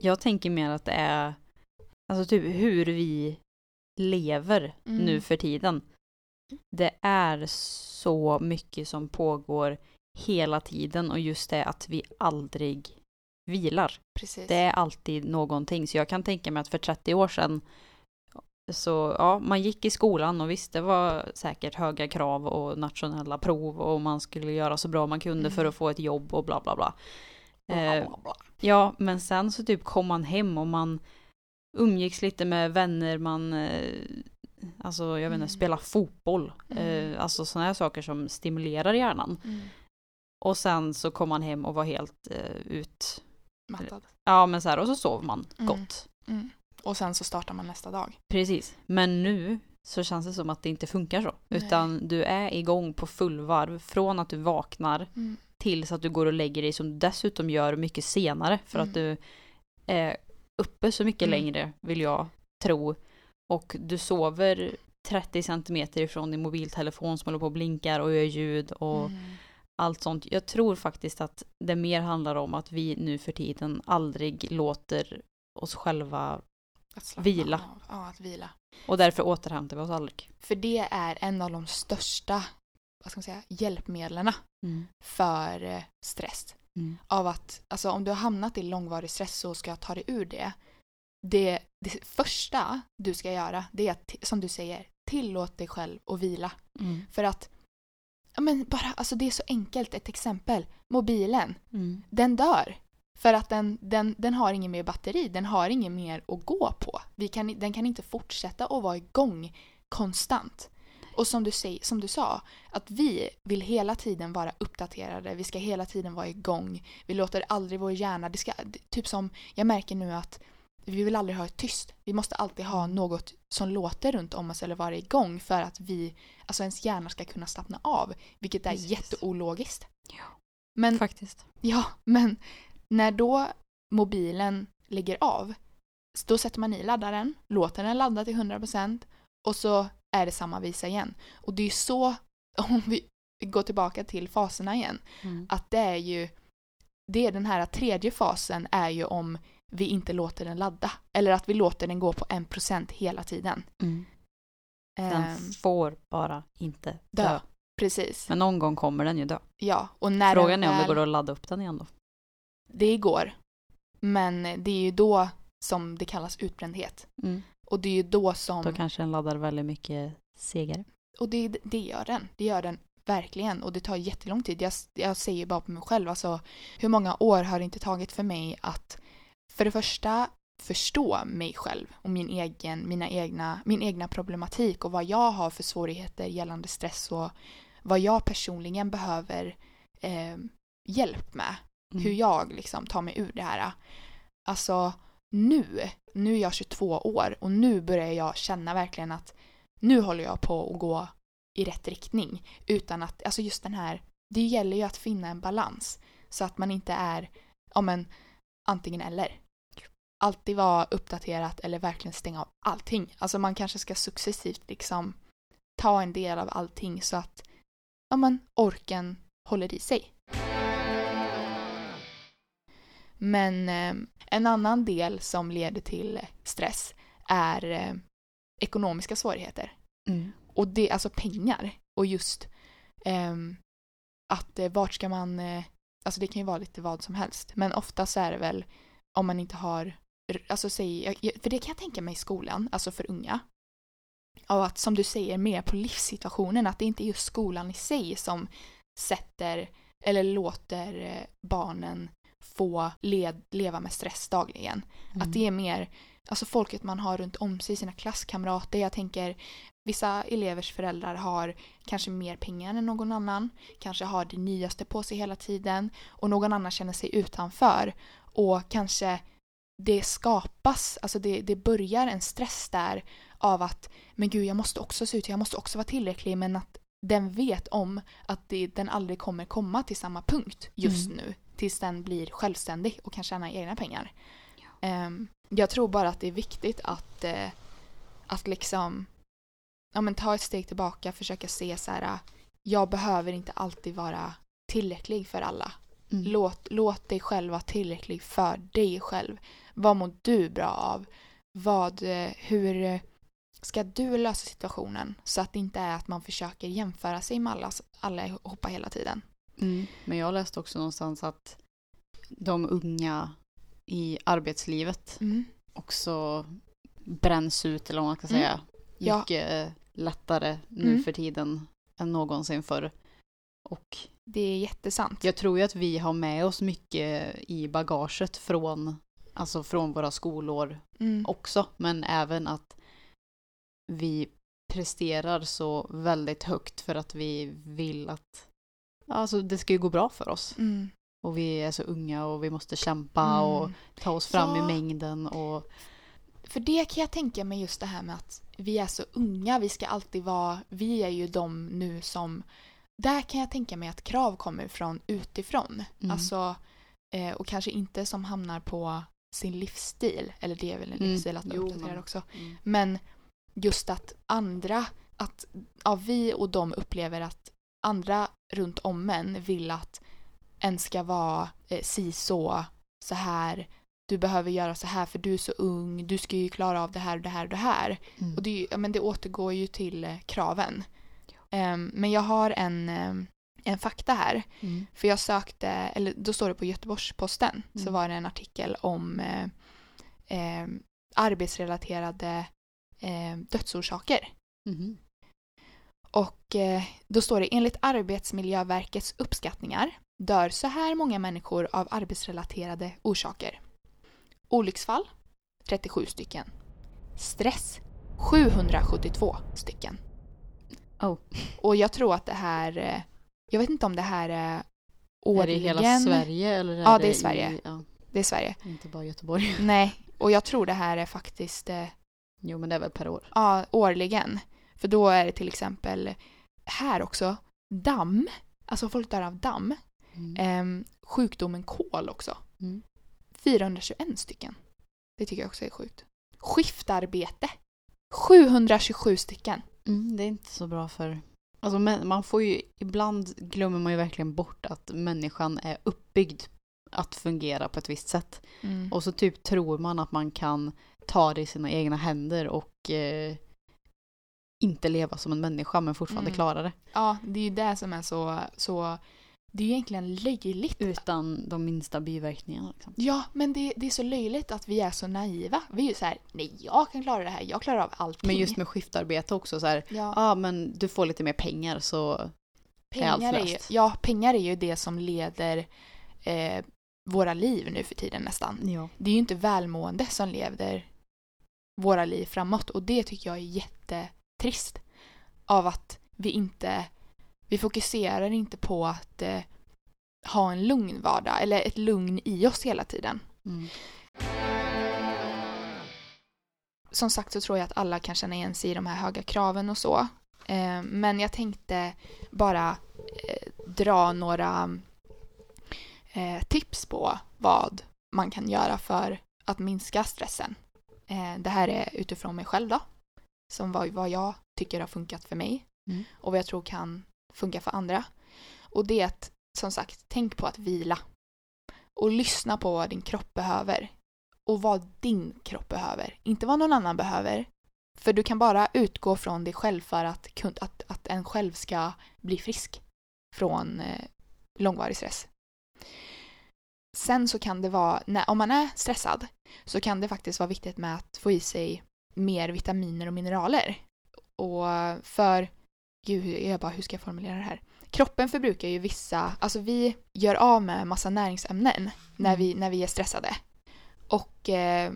Jag tänker mer att det är alltså typ hur vi lever Mm. nu för tiden. Det är så mycket som pågår hela tiden och just det att vi aldrig vilar. Precis. Det är alltid någonting. Så jag kan tänka mig att för 30 år sedan så ja, man gick i skolan och visst det var säkert höga krav och nationella prov och man skulle göra så bra man kunde Mm. för att få ett jobb och bla bla bla. Bla, Eh, bla, bla. Ja, men sen så typ kom man hem och man umgicks lite med vänner, man eh, alltså jag vet inte, Mm. spela fotboll. Mm. Eh, alltså sådana här saker som stimulerar hjärnan. Mm. Och sen så kom man hem och var helt eh, ut, Mattad. ja men så här och så sov man Mm. gott. Mm. Och sen så startar man nästa dag. Precis. Men nu så känns det som att det inte funkar så. Nej. Utan du är igång på fullvarv från att du vaknar Mm. tills att du går och lägger dig som du dessutom gör mycket senare för att du är uppe så mycket Mm. längre vill jag tro. Och du sover 30 centimeter ifrån din mobiltelefon som håller på och blinkar och gör ljud och Mm. allt sånt. Jag tror faktiskt att det mer handlar om att vi nu för tiden aldrig låter oss själva Att Vila. Av. Ja, att vila. och därför återhämtar vi oss aldrig. För det är en av de största vad ska man säga, hjälpmedlen för eh, stress. Mm. Av att, alltså om du har hamnat i långvarig stress så ska jag ta dig ur det. Det, det första du ska göra, det är att, som du säger, tillåt dig själv att vila. Mm. För att, ja men bara, alltså det är så enkelt, ett exempel. Mobilen, Mm. den dör. För att den, den, den har ingen mer batteri, den har ingen mer att gå på. Vi kan, den kan inte fortsätta att vara igång konstant. Och som du, säger, som du sa, att vi vill hela tiden vara uppdaterade, vi ska hela tiden vara igång. Vi låter aldrig vår hjärna, det ska, typ som jag märker nu att vi vill aldrig ha ett tyst. Vi måste alltid ha något som låter runt om oss eller vara igång för att vi, alltså ens hjärna ska kunna slappna av. Vilket är Precis. jätteologiskt. Ja. Men Faktiskt. Ja, men när då mobilen ligger av, då sätter man i laddaren, låter den ladda till 100% och så är det samma visa igen. Och det är ju så, om vi går tillbaka till faserna igen, Mm. att det är ju, det är den här tredje fasen är ju om vi inte låter den ladda. Eller att vi låter den gå på 1% hela tiden. Mm. Den Ehm, får bara inte dö. dö. Precis. Men någon gång kommer den ju dö. Ja, och när Frågan är om det går att ladda upp den igen då. Det går. Men det är ju då som det kallas utbrändhet. Mm. Och det är ju då som... Då kanske den laddar väldigt mycket segare. Och det, det gör den. Det gör den verkligen. Och det tar jättelång tid. Jag, jag säger bara på mig själv, alltså hur många år har det inte tagit för mig att för det första förstå mig själv och min egen, mina egna, min egna problematik och vad jag har för svårigheter gällande stress och vad jag personligen behöver eh, hjälp med. Mm. hur jag liksom tar mig ur det här. Alltså nu, nu är jag 22 år och nu börjar jag känna verkligen att nu håller jag på att gå i rätt riktning. Utan att, alltså just den här, det gäller ju att finna en balans. Så att man inte är, ja men, antingen eller. Alltid vara uppdaterat eller verkligen stänga av allting. Alltså man kanske ska successivt liksom ta en del av allting så att, ja men, orken håller i sig. Men eh, en annan del som leder till stress är eh, ekonomiska svårigheter. Mm. Och det, alltså pengar. Och just ehm, att eh, vart ska man, alltså det kan ju vara lite vad som helst. Men oftast är det väl om man inte har, alltså säg, för det kan jag tänka mig i skolan, alltså för unga. Och att som du säger mer på livssituationen, att det inte är just skolan i sig som sätter eller låter barnen få led, leva med stress dagligen. Mm. Att det är mer alltså folket man har runt om sig, sina klasskamrater. Jag tänker vissa elevers föräldrar har kanske mer pengar än någon annan, kanske har det nyaste på sig hela tiden och någon annan känner sig utanför och kanske det skapas, alltså det, det börjar en stress där av att men gud jag måste också se ut, jag måste också vara tillräcklig men att den vet om att det, den aldrig kommer komma till samma punkt just Mm. nu tills den blir självständig och kan tjäna egna pengar. Ehm, jag tror bara att det är viktigt att, eh, att liksom ja, men ta ett steg tillbaka, försöka se så här, jag behöver inte alltid vara tillräcklig för alla. Mm. Låt, låt dig själv vara tillräcklig för dig själv. Vad mår du bra av? Vad, eh, hur ska du lösa situationen? Så att det inte är att man försöker jämföra sig med alla, allihopa hela tiden. Mm. Men jag läste också någonstans att de unga i arbetslivet också bränns ut, eller vad man ska Mm. säga. Ja. Mycket eh, lättare nu Mm. för tiden än någonsin förr. Och Det är jättesant. jag tror ju att vi har med oss mycket i bagaget från, alltså från våra skolår Mm. också, men även att vi presterar så väldigt högt för att vi vill att alltså det ska ju gå bra för oss. Mm. Och vi är så unga och vi måste kämpa Mm. och ta oss fram i Ja. mängden och För det kan jag tänka mig just det här med att vi är så unga, vi ska alltid vara, vi är ju de nu som, där kan jag tänka mig att krav kommer från utifrån. Mm. Alltså, eh, och kanske inte som hamnar på sin livsstil, eller det är väl en Mm. livsstil att Jo, uppdaterad men- också. Men just att andra, att ja, vi och de upplever att andra runt om en vill att en ska vara eh, si så, så här, du behöver göra så här för du är så ung, du ska ju klara av det här och det här och det här. Mm. Och det, men det återgår ju till eh, kraven. Ehm, men jag har en, ehm, en fakta här. Mm. För jag sökte, eller då står det på Göteborgs-Posten, så Mm. var det en artikel om eh, eh, arbetsrelaterade eh, dödsorsaker. Mhm. Och eh, då står det enligt Arbetsmiljöverkets uppskattningar dör så här många människor av arbetsrelaterade orsaker. Olycksfall 37 stycken. Stress 772 stycken. Oh. Och jag tror att det här, eh, jag vet inte om det här är Är det i årligen. hela Sverige eller är Ja, det är i- Sverige. ja, Det är Sverige. inte bara Göteborg. Nej, och jag tror det här är faktiskt eh, Jo men det är väl per år. ja, årligen. För då är det till exempel här också damm. Alltså folk dör av damm. Mm. Ehm, sjukdomen kol också. Mm. 421 stycken. Det tycker jag också är sjukt. Skiftarbete. 727 stycken. Mm, det är inte så bra för... Alltså man får ju... Ibland glömmer man ju verkligen bort att människan är uppbyggd att fungera på ett visst sätt. Mm. Och så typ tror man att man kan ta det i sina egna händer och eh, inte leva som en människa men fortfarande Mm. klara det. Ja, det är ju det som är så, så det är ju egentligen löjligt. Utan de minsta biverkningarna. Liksom. Ja, men det, det är så löjligt att vi är så naiva. Vi är ju så här, nej jag kan klara det här, jag klarar av allting. Men just med skiftarbete också så här, ja ah, men du får lite mer pengar så är allt pengar är ju, löst. ja, pengar är ju det som leder eh, våra liv nu för tiden nästan. ja. Det är ju inte välmående som leder våra liv framåt och det tycker jag är jättetrist. Av att vi inte, vi fokuserar inte på att eh, ha en lugn vardag eller ett lugn i oss hela tiden. Mm. som sagt så tror jag att alla kan känna igen sig i de här höga kraven och så. Eh, men jag tänkte bara eh, dra några eh, tips på vad man kan göra för att minska stressen. Eh, det här är utifrån mig själv då. Som vad, vad jag tycker har funkat för mig Mm. och vad jag tror kan funka för andra. Och det är att, som sagt, tänk på att vila. Och lyssna på vad din kropp behöver. Och vad din kropp behöver. Inte vad någon annan behöver. För du kan bara utgå från dig själv för att, att, att en själv ska bli frisk från eh, långvarig stress. Sen så kan det vara, när, om man är stressad, så kan det faktiskt vara viktigt med att få i sig mer vitaminer och mineraler. Och för, gud, jag bara, hur ska jag formulera det här? Kroppen förbrukar ju vissa, alltså vi gör av med massa näringsämnen när, Mm. vi, när vi är stressade. Och eh,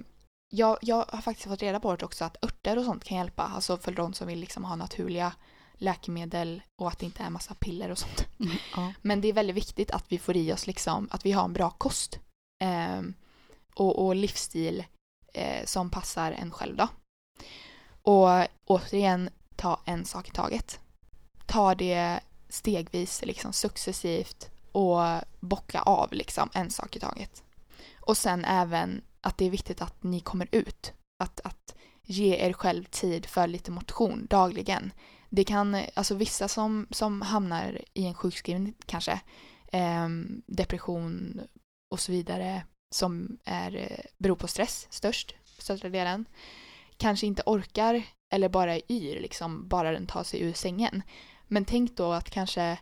jag, jag har faktiskt fått reda på det också att örter och sånt kan hjälpa. Alltså för de som vill liksom ha naturliga läkemedel och att det inte är massa piller och sånt. Ja. Men det är väldigt viktigt att vi får i oss liksom, att vi har en bra kost. ehm, och, och livsstil eh, som passar en själv då. Och återigen, ta en sak i taget. Ta det stegvis, liksom successivt och bocka av liksom en sak i taget. Och sen även att det är viktigt att ni kommer ut. Att, att ge er själv tid för lite motion dagligen. Det kan, alltså vissa som, som hamnar i en sjukskrivning kanske, eh, depression och så vidare som är, eh, beror på stress störst, största delen, kanske inte orkar eller bara är yr, liksom, bara den tar sig ur sängen. Men tänk då att kanske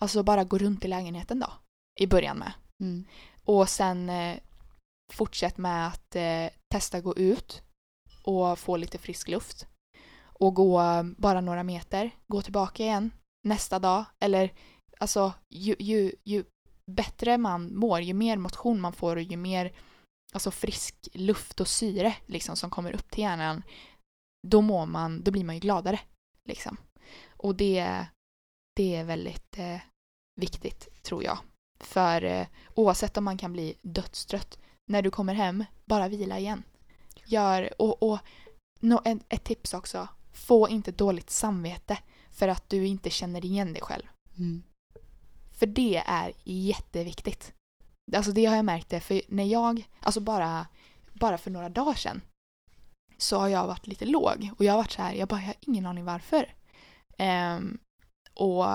alltså bara gå runt i lägenheten då, i början med. Mm. Och sen eh, fortsätt med att eh, testa gå ut och få lite frisk luft. Och gå eh, bara några meter, gå tillbaka igen nästa dag. Eller alltså ju, ju, ju bättre man mår, ju mer motion man får och ju mer alltså, frisk luft och syre liksom, som kommer upp till hjärnan, då mår man, då blir man ju gladare. Liksom. Och det, det är väldigt eh, viktigt, tror jag. För eh, oavsett om man kan bli dödstrött, när du kommer hem, bara vila igen. Gör, och, och no, ett, ett tips också, få inte dåligt samvete för att du inte känner igen dig själv. Mm. För det är jätteviktigt. Alltså det har jag märkt det, för när jag, alltså bara, bara för några dagar sedan så har jag varit lite låg och jag har varit så här, jag bara, jag har ingen aning varför. Um, och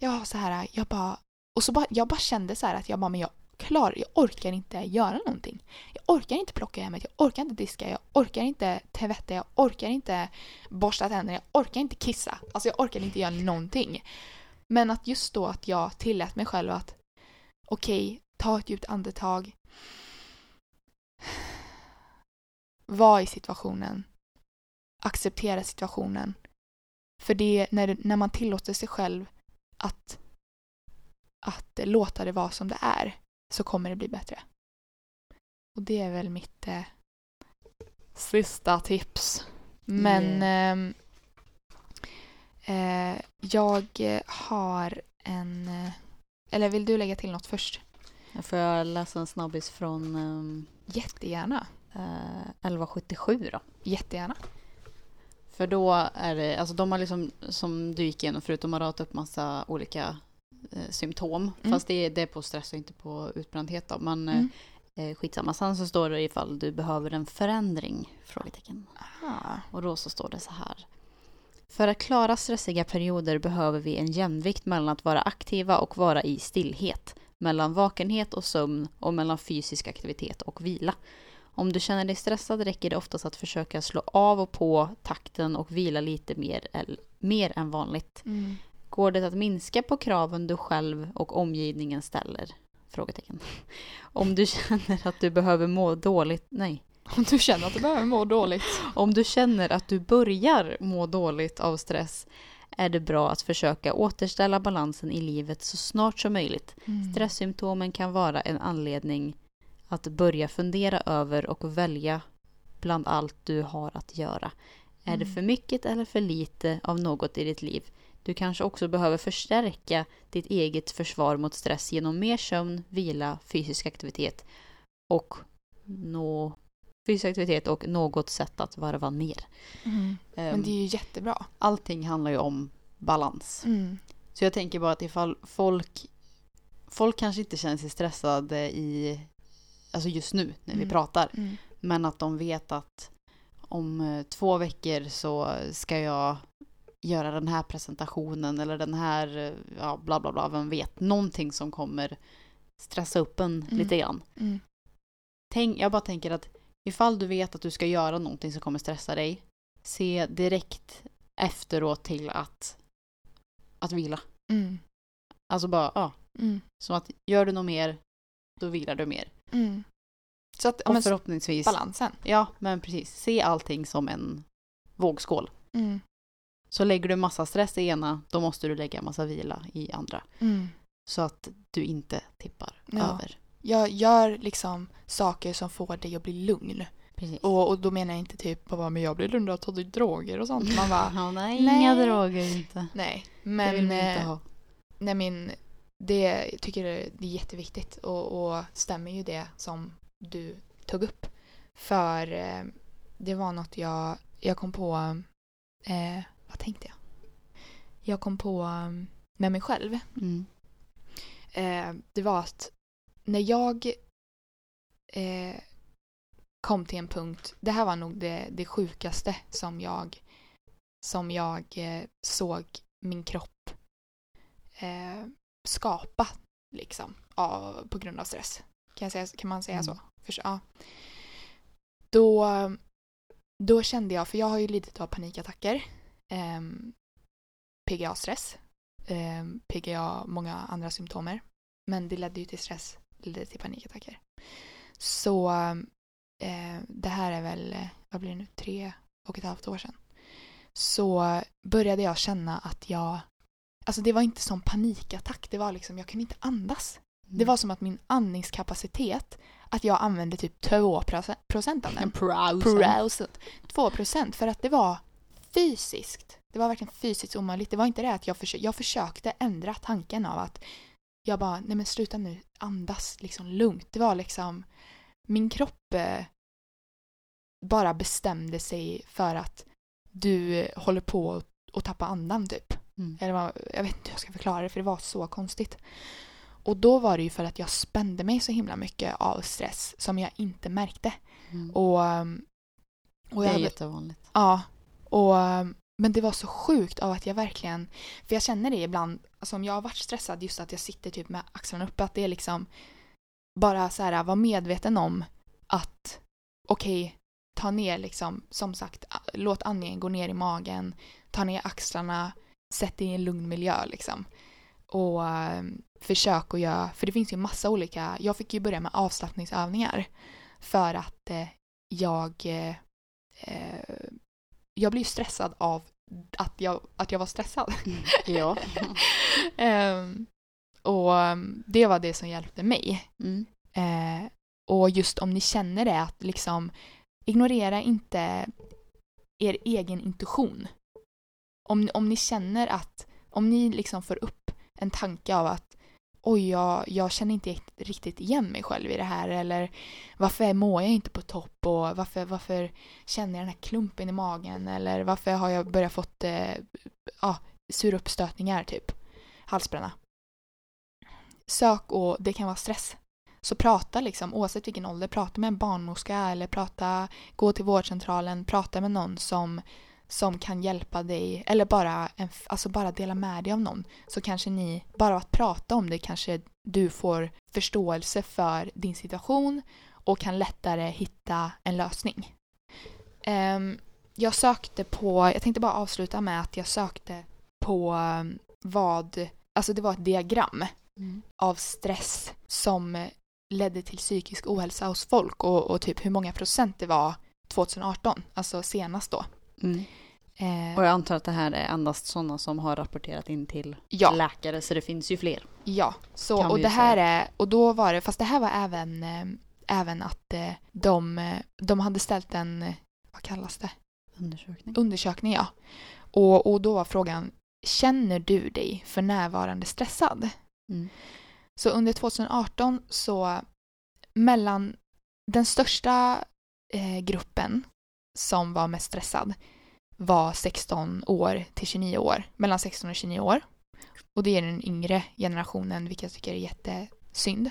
jag har så här, jag bara, och så bara, jag bara kände så här att jag bara, men jag klar, jag orkar inte göra någonting. Jag orkar inte plocka hemmet, jag orkar inte diska, jag orkar inte tvätta, jag orkar inte borsta tänderna, jag orkar inte kissa. Alltså jag orkar inte göra någonting. Men att just då att jag tillät mig själv att okej, ta ett djupt andetag. Var i situationen. Acceptera situationen. För det när, när man tillåter sig själv att, att låta det vara som det är så kommer det bli bättre. Och det är väl mitt eh, sista tips. Men ehm, eh, jag har en... eh, Eller vill du lägga till något först? Får jag läsa en snabbis från um, Jättegärna. eh, 1177 då? Jättegärna. För då är det, alltså de har liksom, som du gick igenom förut, de har ratat upp massa olika eh, symptom. Mm. Fast det är, det är på stress och inte på utbrändhet då. Men Mm. eh, skitsamma. Sen så står det ifall du behöver en förändring? Frågetecken. Aha. Och då så står det så här. För att klara stressiga perioder behöver vi en jämvikt mellan att vara aktiva och vara i stillhet. Mellan vakenhet och sömn och mellan fysisk aktivitet och vila. Om du känner dig stressad räcker det oftast att försöka slå av och på takten och vila lite mer, eller, mer än vanligt. Mm. Går det att minska på kraven du själv och omgivningen ställer? Frågetecken. Om du känner att du behöver må dåligt, nej. Om du känner att du behöver må dåligt. Om du känner att du börjar må dåligt av stress är det bra att försöka återställa balansen i livet så snart som möjligt. Mm. Stresssymptomen kan vara en anledning att börja fundera över och välja bland allt du har att göra. Är det Mm. för mycket eller för lite av något i ditt liv? Du kanske också behöver förstärka ditt eget försvar mot stress genom mer sömn, vila, fysisk aktivitet och nå fysisk aktivitet och något sätt att varva ner. Mm. Men Ehm, det är ju jättebra. Allting handlar ju om balans. Mm. Så jag tänker bara att ifall folk Folk kanske inte känner sig stressade i Alltså just nu när vi Mm. pratar. Mm. Men att de vet att om eh, två veckor så ska jag göra den här presentationen eller den här, eh, ja bla bla bla, vem vet, någonting som kommer stressa upp en Mm. lite grann. Mm. Tänk, jag bara tänker att ifall du vet att du ska göra någonting som kommer stressa dig, se direkt efteråt till att, att vila. Mm. Alltså bara, ja, Mm. som att gör du något mer, då vilar du mer. Mm. Så att, Och förhoppningsvis, balansen. ja men precis, se allting som en vågskål. Mm. Så lägger du massa stress i ena, då måste du lägga massa vila i andra. Mm. Så att du inte tippar Ja. över. Jag gör liksom saker som får dig att bli lugn. Precis. Och, och då menar jag inte typ bara men jag blir lunda och tagit droger och sånt. Man bara ja, nej, nej. inga droger inte. nej. det Men vill vi inte eh, ha. nej men det jag tycker det är jätteviktigt och, och stämmer ju det som du tog upp. För eh, det var något jag, jag kom på, eh, vad tänkte jag? Jag kom på eh, med mig själv. Mm. Eh, det var att när jag eh, kom till en punkt, det här var nog det, det sjukaste som jag, som jag eh, såg min kropp eh, skapa liksom, av, på grund av stress. Kan, jag säga, kan man säga Mm. så? För, ja. Då, då kände jag, för jag har ju lidit av panikattacker, eh, PGA-stress, eh, PGA, många andra symptomer. Men det ledde ju till stress, ledde till panikattacker. Så eh, det här är väl, vad blir det nu, tre och ett halvt år sedan. Så började jag känna att jag, alltså det var inte som panikattack, det var liksom, jag kunde inte andas. Det var som att min andningskapacitet, att jag använde typ 2 procent av den. Procent. 2 procent för att det var fysiskt. Det var verkligen fysiskt omöjligt. Det var inte det att jag, försö- jag försökte ändra tanken av att jag bara, nej men sluta nu, andas liksom lugnt. Det var liksom, min kropp eh, bara bestämde sig för att du håller på att- tappa andan typ. Mm. Eller vad, jag vet inte hur jag ska förklara det för det var så konstigt. Och då var det ju för att jag spände mig så himla mycket av stress som jag inte märkte. Mm. Och, ehm, och det jag är hade, jättevanligt. Ja. Och, ehm, men det var så sjukt av att jag verkligen, för jag känner det ibland, alltså om jag har varit stressad just att jag sitter typ med axlarna uppe, att det är liksom bara så här, vara medveten om att okej, ta ner liksom, som sagt, låt andningen gå ner i magen, ta ner axlarna, sätt dig i en lugn miljö liksom. Och ehm, försök att göra, för det finns ju massa olika, jag fick ju börja med avslappningsövningar för att eh, jag eh, eh jag blir stressad av att jag, att jag var stressad. ja. Ehm, och ehm, det var det som hjälpte mig. Mm. Eh, och just om ni känner det att liksom ignorera inte er egen intuition. Om, om ni känner att, om ni liksom får upp en tanke av att oj, jag, jag känner inte riktigt igen mig själv i det här eller varför mår jag inte på topp och varför, varför känner jag den här klumpen i magen eller varför har jag börjat fått eh, ja, sura uppstötningar typ, halsbränna. Sök och det kan vara stress. Så prata liksom, oavsett vilken ålder, prata med en barnmorska eller prata, gå till vårdcentralen, prata med någon som, som kan hjälpa dig eller bara, en, alltså bara dela med dig av någon. Så kanske ni, bara att prata om det kanske du får förståelse för din situation och kan lättare hitta en lösning. Ehm, jag sökte på, jag tänkte bara avsluta med att jag sökte på um, vad, alltså det var ett diagram Mm. av stress som ledde till psykisk ohälsa hos folk och, och typ hur många procent det var 2018, alltså senast då. Mm. Eh, Och jag antar att det här är endast sådana som har rapporterat in till ja, läkare så det finns ju fler. ja. Så, och det här säga. är, och då var det, fast det här var även, eh, även att eh, de, de hade ställt en, vad kallas det? Undersökning. Undersökning, ja. Och, och då var frågan, känner du dig för närvarande stressad? Mm. Så under 2018 så mellan den största eh, gruppen som var mest stressad var 16 år till 29 år. Mellan 16 och 29 år. Och det är den yngre generationen, vilket jag tycker är jättesynd.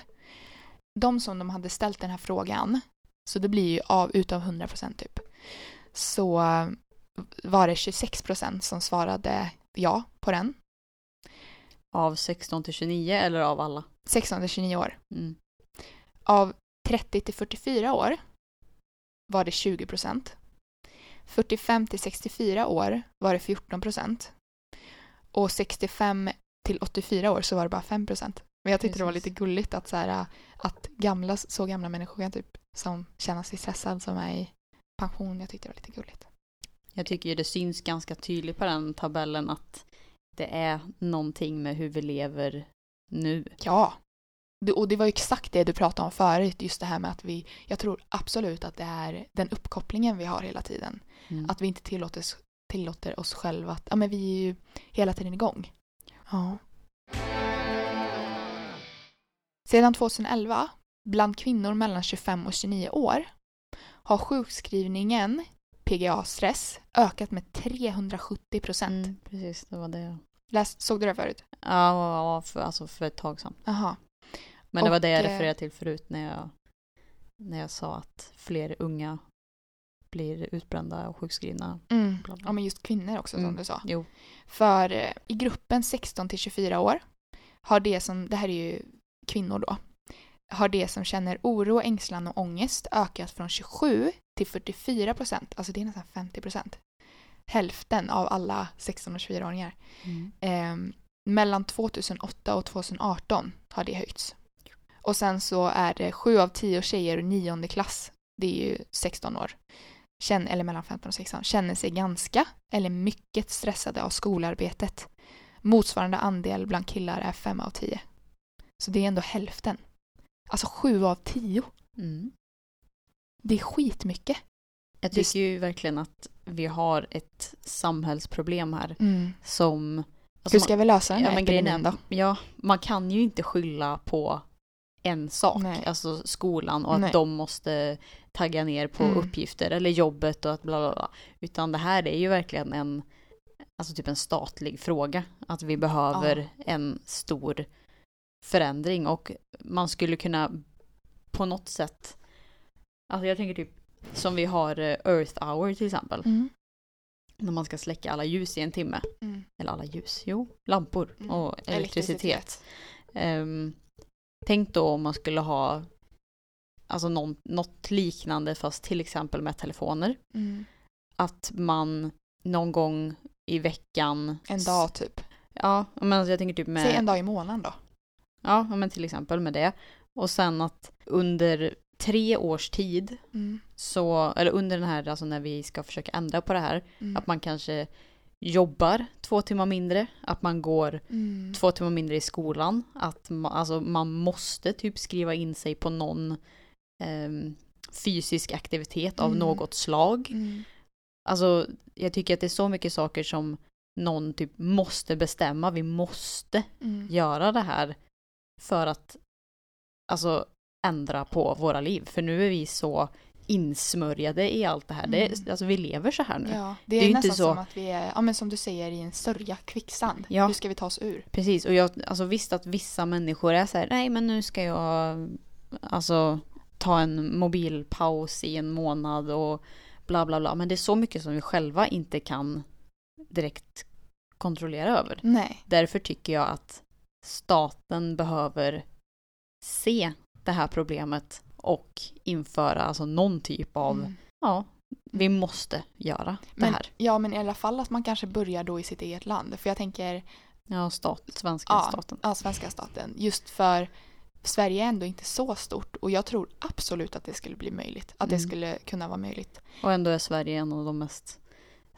De som de hade ställt den här frågan, så det blir ju av utav 100 procent typ, så eh, var det 26 procent som svarade ja på den. Av 16 till 29 eller av alla? 16 till 29 år. Mm. Av 30 till 44 år var det 20 procent. 45 till 64 år var det 14 procent. Och 65 till 84 år så var det bara 5 procent. Men jag tyckte det var Precis. lite gulligt att, så här, att gamla, så gamla människor kan typ, som känner sig stressade som är i pension, jag tyckte det var lite gulligt. Jag tycker ju det syns ganska tydligt på den tabellen att det är någonting med hur vi lever nu. Ja, och det var ju exakt det du pratade om förut, just det här med att vi, jag tror absolut att det är den uppkopplingen vi har hela tiden. Mm. Att vi inte tillåter, tillåter oss själva att, ja men vi är ju hela tiden igång. Ja. Sedan 2011, bland kvinnor mellan 25 och 29 år, har sjukskrivningen, PGA-stress, ökat med 370 procent. Mm, precis, det var det. Läs, såg du det förut? Ja, för, alltså för ett tag sedan. Jaha. Men det var Och, det jag eh, refererade till förut när jag, när jag sa att fler unga blir utbrända och sjukskrivna. Mm. Ja men just kvinnor också som Mm. du sa. Jo. För eh, i gruppen 16 till 24 år har det som, det här är ju kvinnor då, har det som känner oro, ängslan och ångest ökat från 27 till 44 procent. Alltså det är nästan 50 procent. Hälften av alla 16 och 24-åringar. Mm. Eh, mellan 2008 och 2018 har det höjts. Och sen så är det 7 av 10 tjejer i nionde klass, det är ju 16 år, känner, eller mellan 15 och 16, känner sig ganska eller mycket stressade av skolarbetet. Motsvarande andel bland killar är 5 av 10. Så det är ändå hälften. Alltså 7 av 10. Mm. Det är skitmycket. Jag tycker ju verkligen att vi har ett samhällsproblem här Mm. som... alltså Hur man- ska vi lösa den ja, här men grejen då? ja, man kan ju inte skylla på en sak, Nej. alltså skolan och att Nej. de måste tagga ner på Mm. uppgifter eller jobbet och att bla bla bla. Utan det här är ju verkligen en, alltså typ en statlig fråga. Att vi behöver Ja. en stor förändring och man skulle kunna på något sätt, alltså jag tänker typ som vi har eh, Earth Hour till exempel. Mm. När man ska släcka alla ljus i en timme. Mm. Eller alla ljus, jo, lampor Mm. och elektricitet. Ehm, tänk då om man skulle ha alltså någon, något liknande fast till exempel med telefoner. Mm. Att man någon gång i veckan. En dag typ. Ja, men jag tänker typ med. Säg en dag i månaden då. Ja, men till exempel med det. Och sen att under tre års tid Mm. så, eller under den här, alltså när vi ska försöka ändra på det här, Mm. att man kanske jobbar två timmar mindre, att man går Mm. två timmar mindre i skolan, att man, alltså, man måste typ skriva in sig på någon ehm, fysisk aktivitet av Mm. något slag. Mm. Alltså, jag tycker att det är så mycket saker som någon typ måste bestämma. Vi måste Mm. göra det här för att alltså ändra på våra liv. För nu är vi så insmörjade i allt det här. Det är, Mm. alltså vi lever så här nu. Ja, det Det är, är ju nästan inte så- som att vi är, ja men som du säger, i en sörja, kvicksand. Ja. Hur ska vi ta oss ur? Precis, och jag, alltså visst att vissa människor är så här, nej men nu ska jag alltså ta en mobilpaus i en månad och bla bla bla. Men det är så mycket som vi själva inte kan direkt kontrollera över. Nej. Därför tycker jag att staten behöver se det här problemet och införa alltså någon typ av, Mm. ja, vi måste göra det Men, här. ja, men i alla fall att man kanske börjar då i sitt eget land. För jag tänker, Ja, stat, svenska Ja. staten. ja, svenska staten, just för Sverige är ändå inte så stort och jag tror absolut att det skulle bli möjligt. Att det Mm. skulle kunna vara möjligt. Och ändå är Sverige en av de mest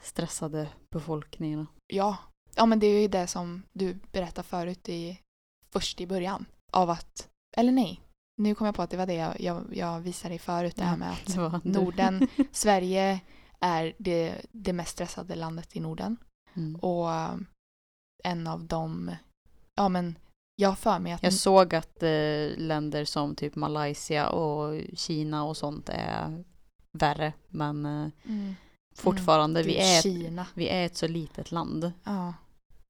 stressade befolkningarna. Ja, ja men det är ju det som du berättade förut i, först i början. Av att, eller nej, nu kom jag på att det var det jag, jag, jag visade dig förut. Det här med att. Norden, Sverige är det, det mest stressade landet i Norden. Mm. Och eh, en av dem, ja men jag för mig att Jag såg att eh, länder som typ Malaysia och Kina och sånt är värre. Men eh, Mm, fortfarande, det vi, är är, Kina. vi är ett så litet land. Ja,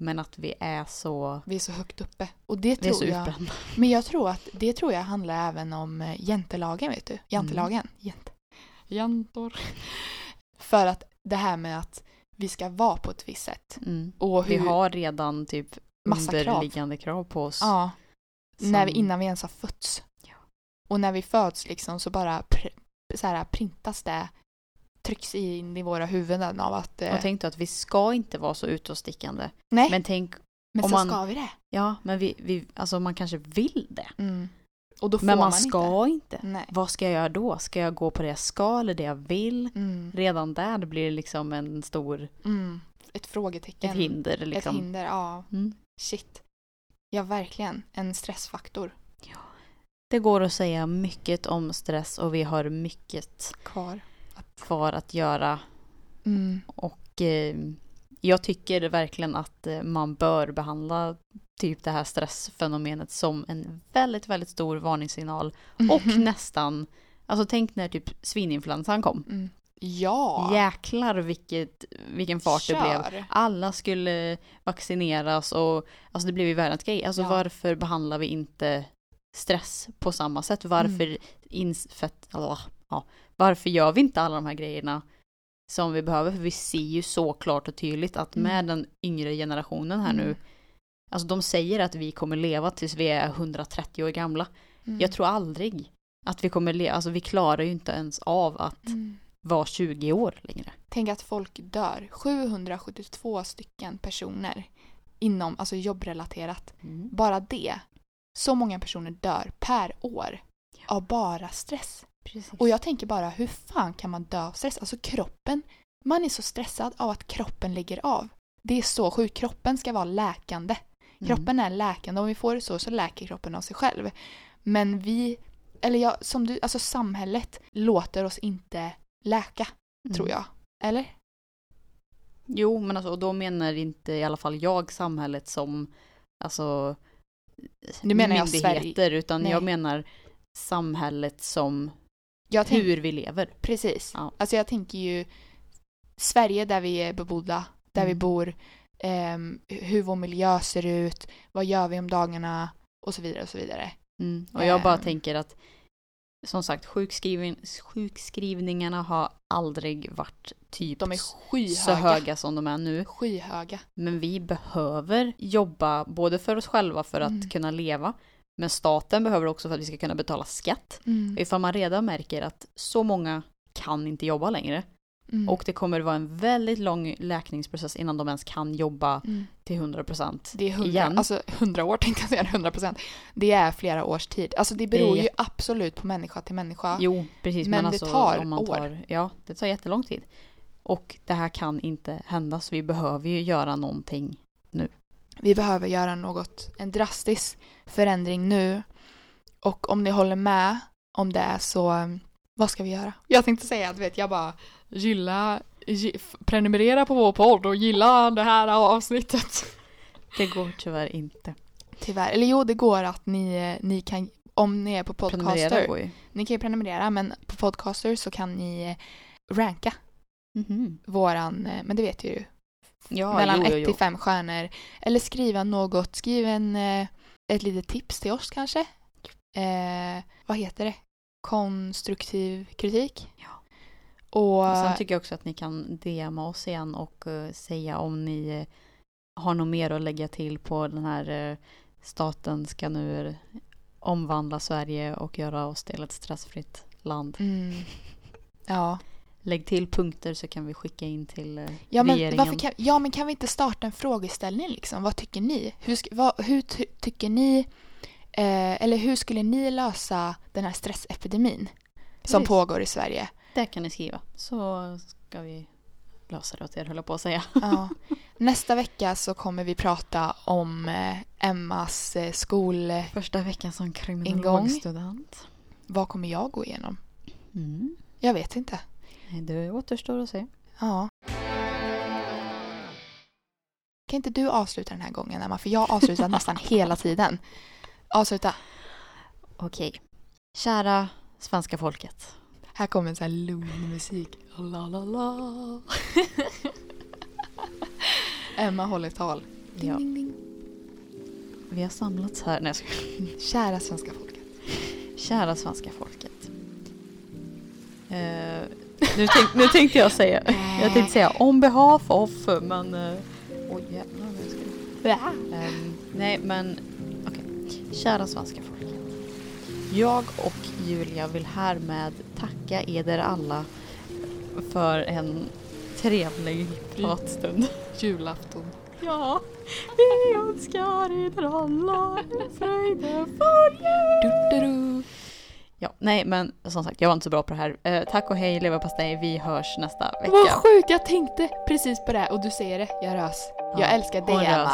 Men att vi är så, vi är så högt uppe. Och det vi är tror så jag, utbrända. men jag tror att det tror jag handlar även om eh, jantelagen vet du. Jantelagen. Jant. Jantor. För att det här med att vi ska vara på ett visst sätt. Mm. Och hur, Vi har redan typ Massa krav. underliggande krav. på oss. Ja, som- när vi, innan vi ens har fötts. Ja. Och när vi föds liksom så bara pr- så här, printas det, trycks in i våra huvuden av att... Eh, Och tänk då att vi ska inte vara så utåtstickande. nej, men, Men tänk, om så man- ska vi det. ja men vi, vi, alltså man kanske vill det. Mm. Och då får Men man inte. ska inte. Nej. Vad ska jag göra då? Ska jag gå på det jag ska eller det jag vill? Mm. Redan där blir det liksom en stor, Mm. Ett frågetecken. ett hinder liksom. Ett hinder, ja. Mm. Shit. Ja, verkligen. En stressfaktor. Det går att säga mycket om stress och vi har mycket Kvar. Kvar att göra. Mm. Och eh, jag tycker verkligen att eh, man bör behandla typ det här stressfenomenet som en väldigt, väldigt stor varningssignal. Och nästan, alltså tänk när typ svininfluensan kom. Mm. Ja. Jäklar vilket, vilken fart det blev. Kör. Alla skulle vaccineras och alltså det blev ju världens grej. Alltså Ja. varför behandlar vi inte stress på samma sätt? Varför, Mm. ins, för att, ja, ja, varför gör vi inte alla de här grejerna som vi behöver? För vi ser ju så klart och tydligt att Mm. med den yngre generationen här nu, Mm. alltså de säger att vi kommer leva tills vi är 130 år gamla. Mm. Jag tror aldrig att vi kommer leva, alltså vi klarar ju inte ens av att Mm. vara 20 år längre. Tänk att folk dör. 772 stycken personer inom, alltså jobbrelaterat. Bara det. Så många personer dör per år av bara stress. Precis. Och jag tänker bara, hur fan kan man dö av stress? Alltså kroppen, man är så stressad av att kroppen lägger av. Det är så sjukt. Kroppen ska vara läkande. Mm. Kroppen är läkande. Om vi får det så, så läker kroppen av sig själv. Men vi, eller jag, som du, alltså samhället låter oss inte läka, Mm. tror jag. Eller? Jo, men alltså, då menar inte i alla fall jag samhället som alltså Nu menar jag myndigheter, utan Nej. jag menar samhället som tänk, hur vi lever. Precis. Ja. Alltså jag tänker ju Sverige där vi är bebodda, där vi Mm. bor, ehm, hur vår miljö ser ut, vad gör vi om dagarna och så vidare och så vidare. Mm. Och jag bara Ehm. tänker att som sagt sjukskrivning, sjukskrivningarna har aldrig varit typ De är skyhöga. så höga som de är nu. Skyhöga. Men vi behöver jobba både för oss själva för att Mm. kunna leva. Men staten behöver också för att vi ska kunna betala skatt. Mm. Ifall man redan märker att så många kan inte jobba längre. Mm. Och det kommer vara en väldigt lång läkningsprocess innan de ens kan jobba Mm. till 100%. Det är hundra, igen. alltså hundra år tänkte jag säga, hundra procent. Det är flera års tid. Alltså det beror Det ju absolut på människa till människa. Jo, precis. Men Men, det alltså, tar om man år. tar, Ja, det tar jättelång tid. Och det här kan inte hända, så vi behöver ju göra någonting. Vi behöver göra något, en drastisk förändring nu. Och om ni håller med om det så, um, vad ska vi göra? Jag tänkte säga att vet jag bara gilla, prenumerera på vår podd och gilla det här avsnittet. Det går tyvärr inte. Tyvärr. Eller jo, det går att ni, eh, ni kan, om ni är på podcaster, ni kan ju prenumerera men på podcaster så kan ni eh, ranka Mhm. våran, eh, men det vet ju, Ja, mellan jo, 1 jo, jo. till 5 stjärnor. Eller skriva något, skriv en, eh, ett litet tips till oss kanske. Eh, vad heter det? Konstruktiv kritik. Ja. Och, Och sen tycker jag också att ni kan DMa oss igen och eh, säga om ni eh, har något mer att lägga till på den här eh, staten ska nu omvandla Sverige och göra oss till ett stressfritt land. mm, ja. Lägg till punkter så kan vi skicka in till eh, Ja men, regeringen. kan, ja men kan vi inte starta en frågeställning liksom? Vad tycker ni? Hur, vad, hur ty, tycker ni, eh, eller hur skulle ni lösa den här stressepidemin som Precis. pågår i Sverige? Det kan ni skriva. Så ska vi lösa det åt er, höll jag på att säga. Ja. Nästa vecka så kommer vi prata om eh, Emmas eh, skol... Första veckan som kriminologstudent. Vad kommer jag gå igenom? Mm. Jag vet inte. Det återstår att se. Ja. Kan inte du avsluta den här gången Emma? För jag avslutar nästan hela tiden. Avsluta. Okej. Kära svenska folket. Här kommer en sån här lugn musik. La, la, la. Emma håller tal. Ding, Ja. ding, ding. Vi har samlats här. Nej. Kära svenska folket. Kära svenska folket. Eh, nu, tänk, nu tänkte jag säga, jag tänkte säga on behalf of, men... Oj jävlar jag ska... Ehm, nej men, okej. Kära svenska folket. Jag och Julia vill härmed tacka eder alla för en trevlig pratstund. Julafton. Ja, vi önskar eder alla en fröjdefull jul. Ja, nej men som sagt jag var inte så bra på det här. Eh, tack och hej leverpastej, vi hörs nästa vecka. Vad sjukt, jag tänkte precis på det och du säger det, jag rös. Ja, jag älskar dig Emma.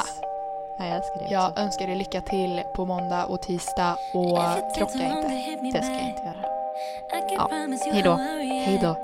Ja, jag älskar dig Jag också. önskar dig lycka till på måndag och tisdag och krocka inte. Det ska jag inte göra. Ja, hejdå. Hejdå.